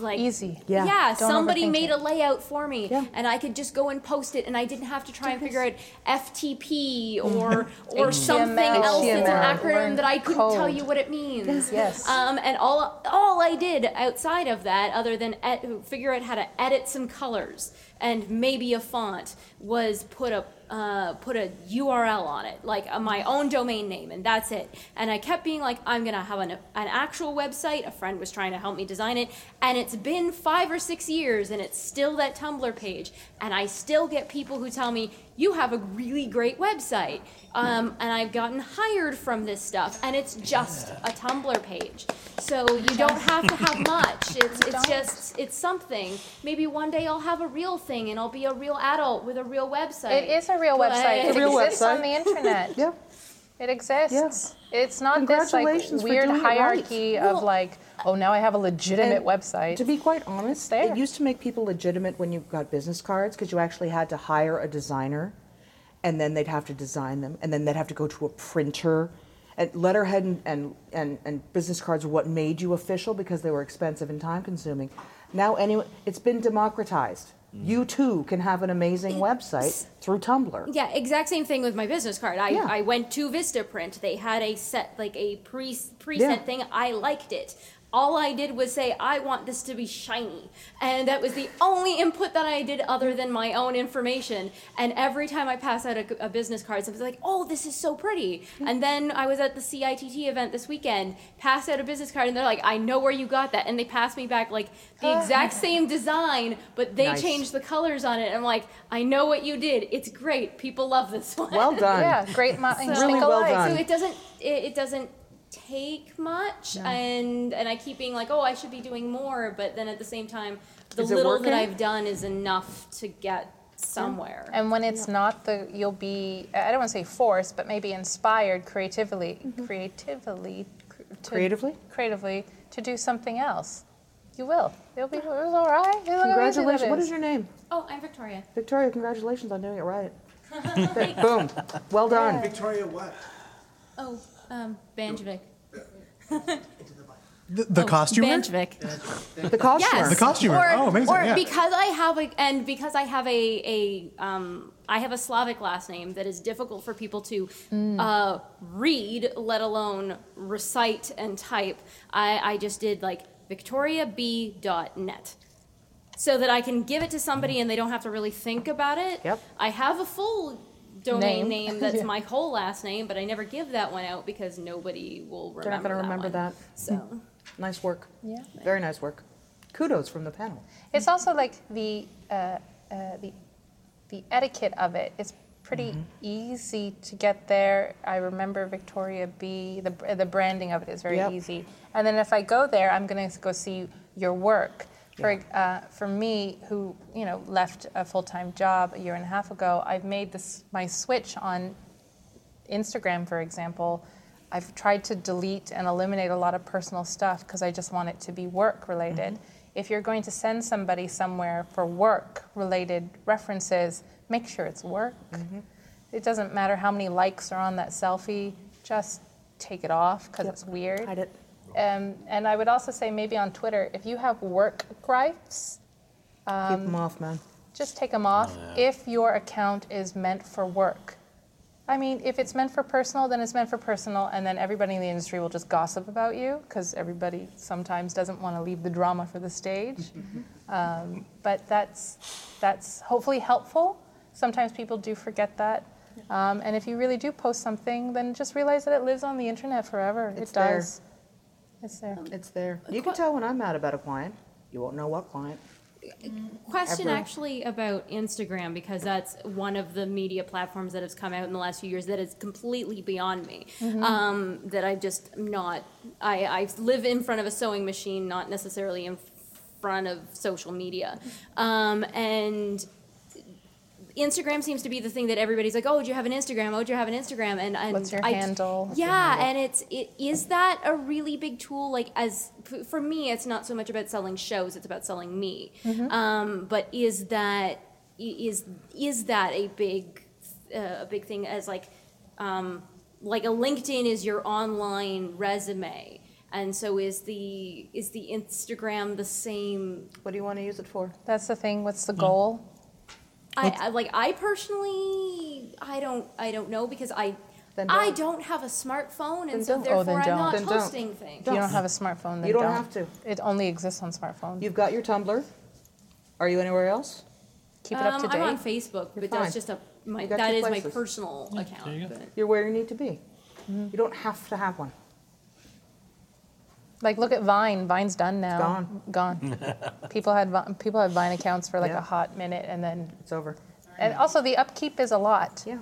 like Easy. Yeah. yeah, somebody made it. a layout for me and I could just go and post it and I didn't have to try and figure out FTP or or something HTML. else that's an acronym that I couldn't tell you what it means. Yes. Um, and all all I did outside of that, other than ed- figure out how to edit some colors and maybe a font, was put a uh, put a URL on it, like uh, my own domain name, and that's it. And I kept being like, I'm gonna have an, an actual website. A friend was trying to help me design it, and it's been five or six years, and it's still that Tumblr page, and I still get people who tell me you have a really great website, um, and I've gotten hired from this stuff, and it's just a Tumblr page. So you don't have to have much. It's, it's just it's something. Maybe one day I'll have a real thing, and I'll be a real adult with a real website. It is a real But- website. It exists on the internet. yeah. It exists. It's not this like weird doing it right. hierarchy of Well- like, oh, now I have a legitimate website. To be quite honest, there. it used to make people legitimate when you got business cards because you actually had to hire a designer, and then they'd have to design them, and then they'd have to go to a printer. And letterhead and, and, and, and business cards were what made you official because they were expensive and time consuming. Now, anyway, it's been democratized. You too can have an amazing website through Tumblr. Yeah, exact same thing with my business card. I, Yeah. I went to Vistaprint. They had a set like a pre preset Yeah. thing. I liked it. All I did was say I want this to be shiny, and that was the only input that I did other than my own information. And every time I pass out a, a business card, somebody's like, "Oh, this is so pretty." Mm-hmm. And then I was at the CITT event this weekend, passed out a business card, and they're like, "I know where you got that," and they passed me back like the oh. exact same design, but they Nice. changed the colors on it. And I'm like, "I know what you did. It's great. People love this one." Well done. Yeah, great minds So- think alike. So it doesn't it, it doesn't take much, No. and and I keep being like, oh, I should be doing more, but then at the same time, the little working? that I've done is enough to get somewhere. And when it's not the, you'll be, I don't want to say forced, but maybe inspired creatively, mm-hmm. creatively, cr- to, Creatively? creatively to do something else. You will. It'll be, it was all right. Look how easy that Congratulations. What is your name? Oh, I'm Victoria. Victoria, congratulations on doing it right. Boom. Well done. Victoria, what? Oh, um, Banjovic. The, the costumer? Banjovic. The costumer. Yes. The costumer. Or, Oh, amazing, Or yeah. because I have a and because I have a a um, I have a Slavic last name that is difficult for people to Mm. uh, read, let alone recite and type. I, I just did like victoriab.net so that I can give it to somebody and they don't have to really think about it. Yep. I have a full domain Name. name, that's Yeah. my whole last name, but I never give that one out because nobody will remember. They're not going to that remember one. that. So. Nice work. Yeah. Very nice work. Kudos from the panel. It's also like the uh, uh, the the etiquette of it. It's pretty easy to get there. I remember Victoria B. The the branding of it is very Yep. easy. And then if I go there, I'm going to go see your work. For uh, for me, who you know left a full time job a year and a half ago, I've made this my switch on Instagram, for example, I've tried to delete and eliminate a lot of personal stuff because I just want it to be work related. If you're going to send somebody somewhere for work related references, make sure it's work. It doesn't matter how many likes are on that selfie, just take it off because it's weird. Um, and I would also say maybe on Twitter, if you have work gripes, Keep um, them off, man. just take them off if your account is meant for work. I mean, if it's meant for personal, then it's meant for personal, and then everybody in the industry will just gossip about you because everybody sometimes doesn't want to leave the drama for the stage. Um, but that's that's hopefully helpful. Sometimes people do forget that. Um, and if you really do post something, then just realize that it lives on the internet forever. It's it there. Does. It's there. It's there. You can tell when I'm mad about a client. You won't know what client. Question Ever. actually about Instagram because that's one of the media platforms that has come out in the last few years that is completely beyond me. Mhm. Um, that I just not. I, I live in front of a sewing machine, not necessarily in front of social media, um, and. Instagram seems to be the thing that everybody's like, "Oh, do you have an Instagram? Oh, do you have an Instagram?" And, and What's your I- handle? What's your yeah, handle? and it's it, is that a really big tool? Like as for me, it's not so much about selling shows; it's about selling me. Mhm. Um, but is that i- is is that a big uh, a big thing as like um, like a LinkedIn is your online resume? And so is the is the Instagram the same? What do you want to use it for? That's the thing. What's the goal? I, I like I personally I don't I don't know because I I don't. don't have a smartphone and Then so don't. Oh, therefore then I'm don't. not Then don't. posting things. If you don't have a smartphone, then You don't have to. It only exists on smartphones. You've got your Tumblr. Are you anywhere else? Keep it up to Um, I'm on date. Facebook, You're but fine. that's just a my You got that two is my places. personal account. but- You're where you need to be. You don't have to have one. Like, look at Vine. Vine's done now. gone. Gone. people had Vi- people had Vine accounts for like Yeah. a hot minute, and then It's over. and also the upkeep is a lot. Yeah.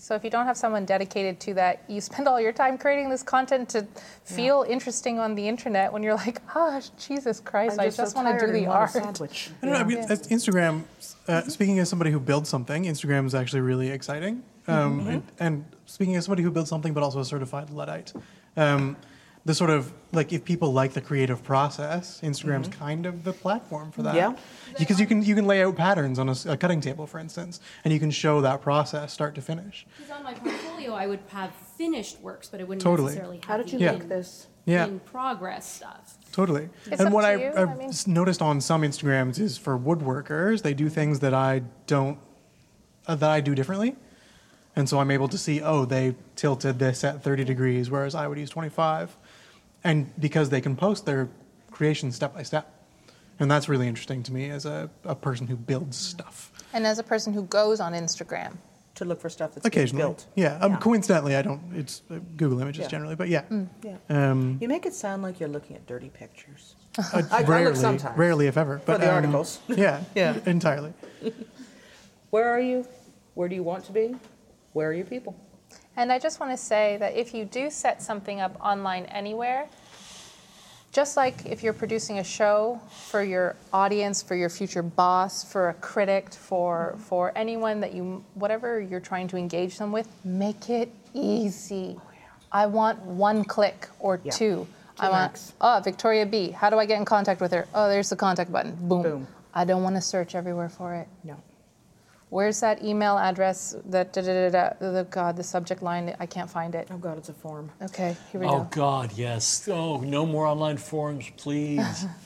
So if you don't have someone dedicated to that, you spend all your time creating this content to feel interesting on the internet. When you're like, oh Jesus Christ, I'm I just so want to tired do the and want a art. sandwich. I don't know. I mean, Yeah. Instagram. Uh, speaking as somebody who builds something, Instagram is actually really exciting. Um, Mm-hmm. and, and speaking as somebody who builds something, but also a certified luddite, um, the sort of like if people like the creative process, Instagram's kind of the platform for that. Yeah. Because you can you can lay out patterns on a cutting table, for instance, and you can show that process start to finish. Because on my portfolio, I would have finished works, but I wouldn't Totally. necessarily have How did you the Yeah. make this? Yeah. in progress stuff. Totally. It's and what I, you, I've I mean- noticed on some Instagrams is for woodworkers, they do things that I don't, uh, that I do differently. And so I'm able to see, oh, they tilted this at 30 degrees, whereas I would use 25. And because they can post their creations step by step. And that's really interesting to me as a, a person who builds stuff. And as a person who goes on Instagram, To look for stuff that's being Occasionally. built. Yeah. Um, Yeah. Coincidentally, I don't, it's uh, Google Images Yeah. generally, but yeah. Yeah. Um, You make it sound like you're looking at dirty pictures. uh, I- I look rarely, sometimes. rarely if ever. But, the um, articles. Yeah, Yeah. entirely. Where are you? Where do you want to be? Where are your people? And I just want to say that if you do set something up online anywhere, just like if you're producing a show for your audience, for your future boss, for a critic, for for anyone that you whatever you're trying to engage them with, make it easy. Oh, I want one click or Yeah. two. I Two want oh Victoria B. How do I get in contact with her? Oh, there's the contact button. Boom. Boom. I don't want to search everywhere for it. No. Where's that email address? That da, da, da, da, the God, the subject line. I can't find it. Oh God, it's a form. Okay, here we Oh go. Oh God, yes. Oh, no more online forms, please.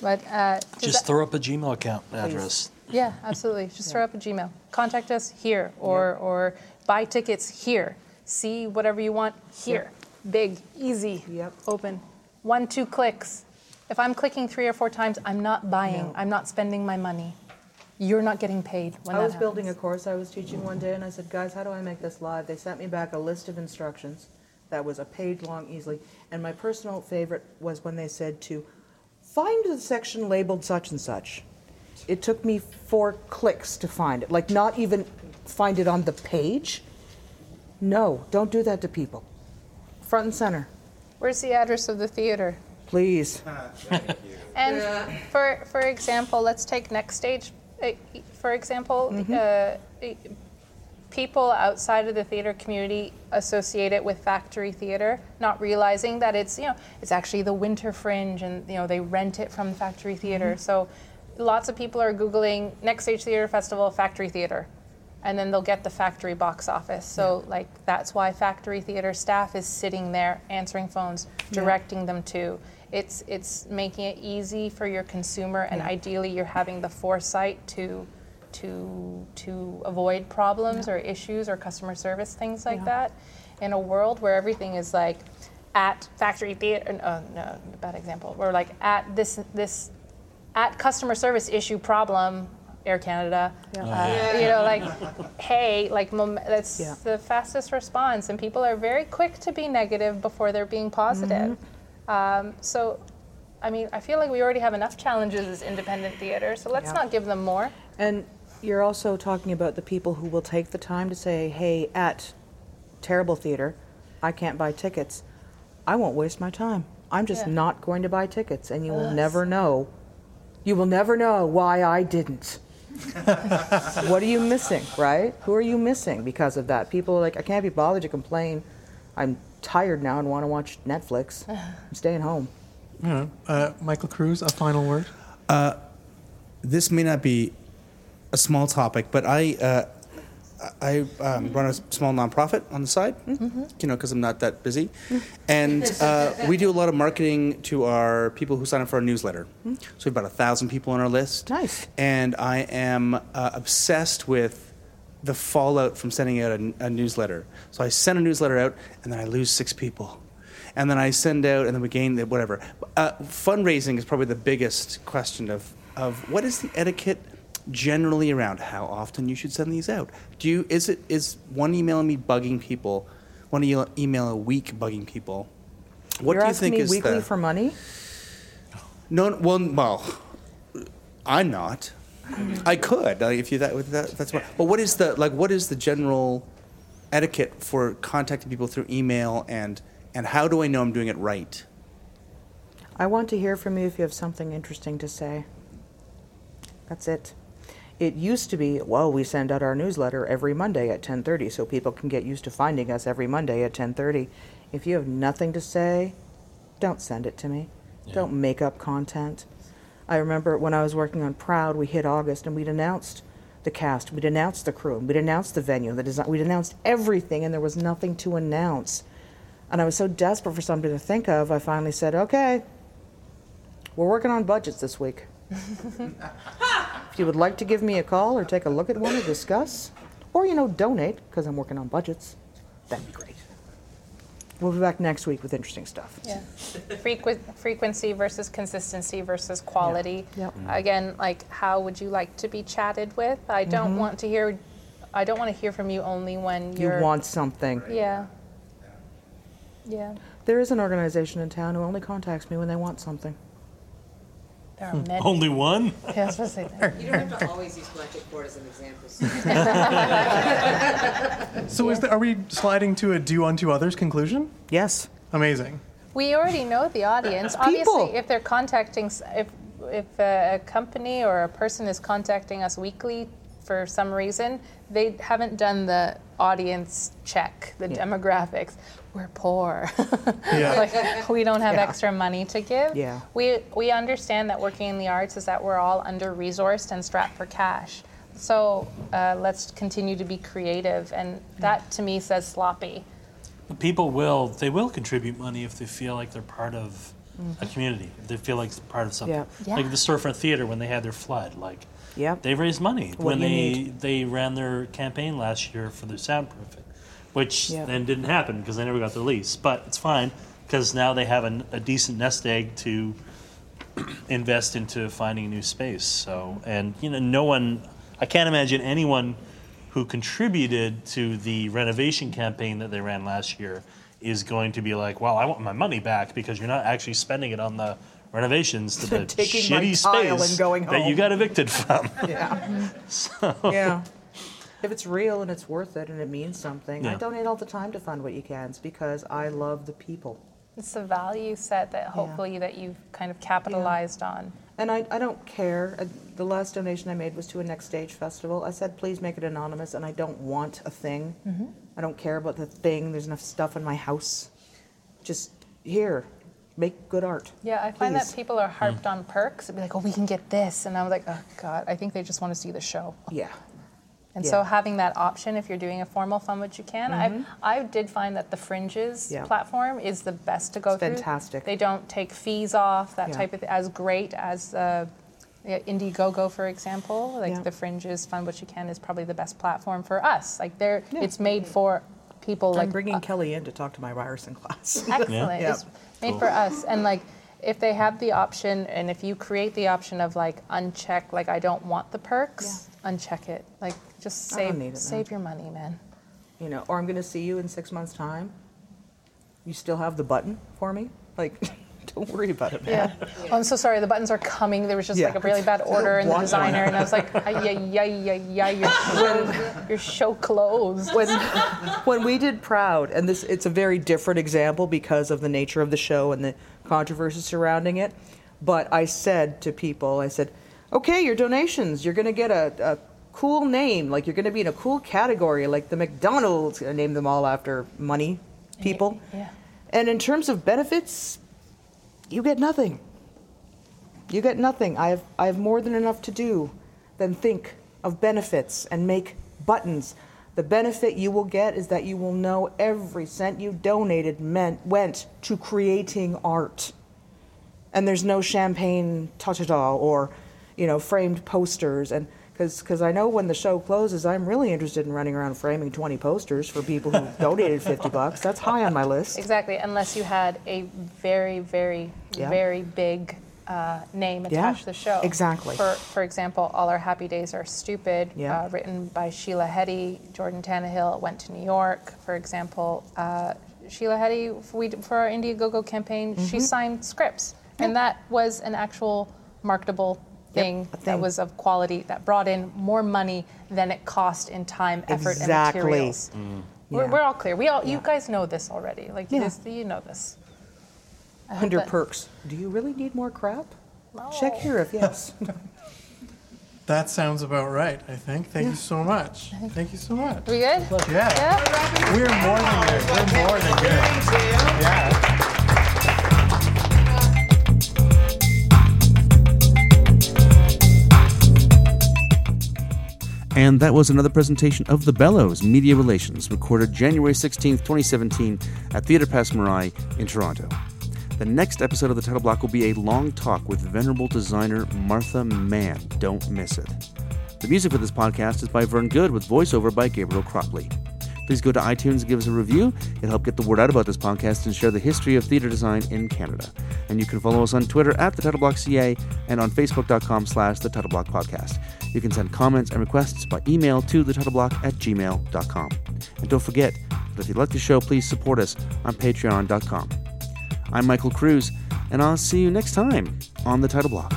But uh, Just that- throw up a Gmail account address. yeah, absolutely. Just throw up a Gmail. Contact us here, or or buy tickets here. See whatever you want here. Big, easy, Yep. open. One, two clicks. If I'm clicking three or four times, I'm not buying. No. I'm not spending my money. You're not getting paid when I that was building a course I was teaching one day, and I said, guys, how do I make this live? They sent me back a list of instructions that was a page long easily. And my personal favorite was when they said to find the section labeled such and such. It took me four clicks to find it. Like, not even find it on the page. No, don't do that to people. Front and center, Where's the address of the theater? please. And for for example, let's take next stage. For example, uh, people outside of the theater community associate it with factory theater, not realizing that it's you know it's actually the winter fringe, and you know they rent it from factory theater. So lots of people are googling next stage theater festival factory theater and then they'll get the factory box office. So like that's why factory theater staff is sitting there answering phones directing them to it's it's making it easy for your consumer and ideally you're having the foresight to to to avoid problems or issues or customer service things like that. In a world where everything is like at factory theater uh, no bad example we're like at this this at customer service issue problem air canada uh, you know like hey like mom- that's Yeah. the fastest response and people are very quick to be negative before they're being positive um, so i mean i feel like we already have enough challenges as independent theater so let's Yeah. not give them more And you're also talking about the people who will take the time to say, hey, at Terrible Theater, I can't buy tickets. I won't waste my time. I'm just Yeah. not going to buy tickets, and you will never know. You will never know why I didn't. what are you missing, right? Who are you missing because of that? People are like, I can't be bothered to complain. I'm tired now and want to watch Netflix. I'm staying home. You know, uh, Michael Cruz, a final word. this may not be a small topic, but I uh, I um, run a small nonprofit on the side, Mm-hmm. you know, because I'm not that busy. And uh, we do a lot of marketing to our people who sign up for our newsletter. Mm-hmm. So we have about a thousand people on our list. Nice. And I am uh, obsessed with the fallout from sending out a, a newsletter. So I send a newsletter out, and then I lose six people. And then I send out, and then we gain the- whatever. Uh, fundraising is probably the biggest question of, of what is the etiquette generally around how often you should send these out. Do you is it is one email a me bugging people, one email a week bugging people? What You're do you think me is weekly the for money? no? Well, well, I'm not. I could like, if you that, that that's what. But what is the like? What is the general etiquette for contacting people through email and and how do I know I'm doing it right? I want to hear from you if you have something interesting to say. That's it. It used to be, well, we send out our newsletter every Monday at 10:30 so people can get used to finding us every Monday at 10:30. If you have nothing to say, don't send it to me. Don't make up content. I remember when I was working on Proud, we hit August and we'd announced the cast, we'd announced the crew, we'd announced the venue, the design, we'd announced everything and there was nothing to announce. And I was so desperate for something to think of, I finally said, okay, we're working on budgets this week. if you would like to give me a call or take a look at one or discuss, or, you know, donate, because I'm working on budgets, that'd be great. We'll be back next week with interesting stuff. Yeah. Frequ- frequency versus consistency versus quality. Yep. Again, like how would you like to be chatted with? I don't Mhm. want to hear I don't want to hear from you only when You you're want something. Yeah. Yeah. There is an organization in town who only contacts me when they want something. There are many. Only one? Yeah, I was supposed to say that. You don't have to always use Collective Court as an example. So is there, are we sliding to a do unto others conclusion? Yes. Amazing. We already know the audience. People. Obviously, if they're contacting, s- if if a, a company or a person is contacting us weekly for some reason, they haven't done the audience check, the Yeah. demographics. We're poor. Yeah. like, we don't have Yeah. extra money to give. Yeah. We we understand that working in the arts is that we're all under resourced and strapped for cash. So uh, let's continue to be creative, and that to me says sloppy. But people will they will contribute money if they feel like they're part of a community. If they feel like it's part of something. Mm-hmm. Yeah. Like the Storefront Theater when they had their flood. Like Yep. they raised money What when they need? they ran their campaign last year for their soundproofing, which Yeah. then didn't happen because they never got the lease. But it's fine because now they have an, a decent nest egg to invest into finding a new space. So and you know no one, I can't imagine anyone who contributed to the renovation campaign that they ran last year is going to be like, well, I want my money back because you're not actually spending it on the renovations to the shitty space that you got evicted from. Yeah. so, Yeah. If it's real and it's worth it and it means something, I donate all the time to fund what you can because I love the people. It's the value set that hopefully that you've kind of capitalized on. And I, I don't care. Uh, The last donation I made was to a Next Stage festival. I said, please make it anonymous, and I don't want a thing. Mhm. I don't care about the thing. There's enough stuff in my house. Just here, make good art. Yeah, I find Please. that people are harped on perks. It'd be like, oh, we can get this. And I'm like, oh, God, I think they just want to see the show. Yeah. And Yeah. so having that option, if you're doing a formal fund, which you can, Mhm. I I did find that the Fringes Yeah. platform is the best to go It's through. fantastic. They don't take fees off, that Yeah. type of as great as uh, yeah, Indiegogo, for example. Like Yeah. the Fringes Fund What You Can is probably the best platform for us. Like they're, it's made for people like I'm bringing Kelly in to talk to my Ryerson class. Excellent. Yeah. It's made for us. And like, if they have the option, and if you create the option of like uncheck, like I don't want the perks, uncheck it. Like, just save need it, save your money, man. You know, or I'm going to see you in six months' time. You still have the button for me? Like, don't worry about it, man. Yeah. Oh, I'm so sorry. The buttons are coming. There was just Yeah. like a really bad order in the designer, one. and I was like, yeah, yeah, yeah, ay, your show, your show closed. when when we did Proud, and this it's a very different example because of the nature of the show and the controversy surrounding it. But I said to people, I said, "Okay, your donations, you're going to get a, a cool name, like you're going to be in a cool category, like the McDonald's. Uh, I named them all after money people. Yeah. And in terms of benefits, you get nothing. You get nothing. I have, I have more than enough to do than think of benefits and make buttons. The benefit you will get is that you will know every cent you donated meant went to creating art. And there's no champagne ta-ta-ta or, you know, framed posters and because I know when the show closes, I'm really interested in running around framing 20 posters for people who donated 50 bucks. That's high on my list. Exactly, unless you had a very, very, Yeah. very big uh, name Yeah, attached to the show. exactly. For, for example, All Our Happy Days Are Stupid, Yeah. uh, written by Sheila Heti, Jordan Tannahill went to New York. For example, uh, Sheila for, we, for our Indiegogo campaign, she Mhm. signed scripts. And that was an actual marketable thing, a that was of quality that brought in more money than it cost in time, effort, Exactly. and materials. Mm. We're, Yeah. we're all clear. We all, you guys know this already. Like Yeah. this, you know this. I hope Under that- perks. Do you really need more crap? Check here if yes. That sounds about right, I think. Thank you so much. Thank you so much. We good? Yeah. We're more than good. We're more than good. Yeah. And that was another presentation of The Bellows Media Relations, recorded January 16th, 2017, at Theatre Pass in Toronto. The next episode of the title block will be a long talk with venerable designer Martha Mann. Don't miss it. The music for this podcast is by Vern Good with voiceover by Gabriel Cropley. Please go to iTunes and give us a review. It'll help get the word out about this podcast and share the history of theater design in Canada. And you can follow us on Twitter at the Title Block CA and on Facebook.com slash the Title Block Podcast. You can send comments and requests by email to the Titleblock at gmail.com. And don't forget that if you like the show, please support us on patreon.com. I'm Michael Cruz, and I'll see you next time on the Title Block.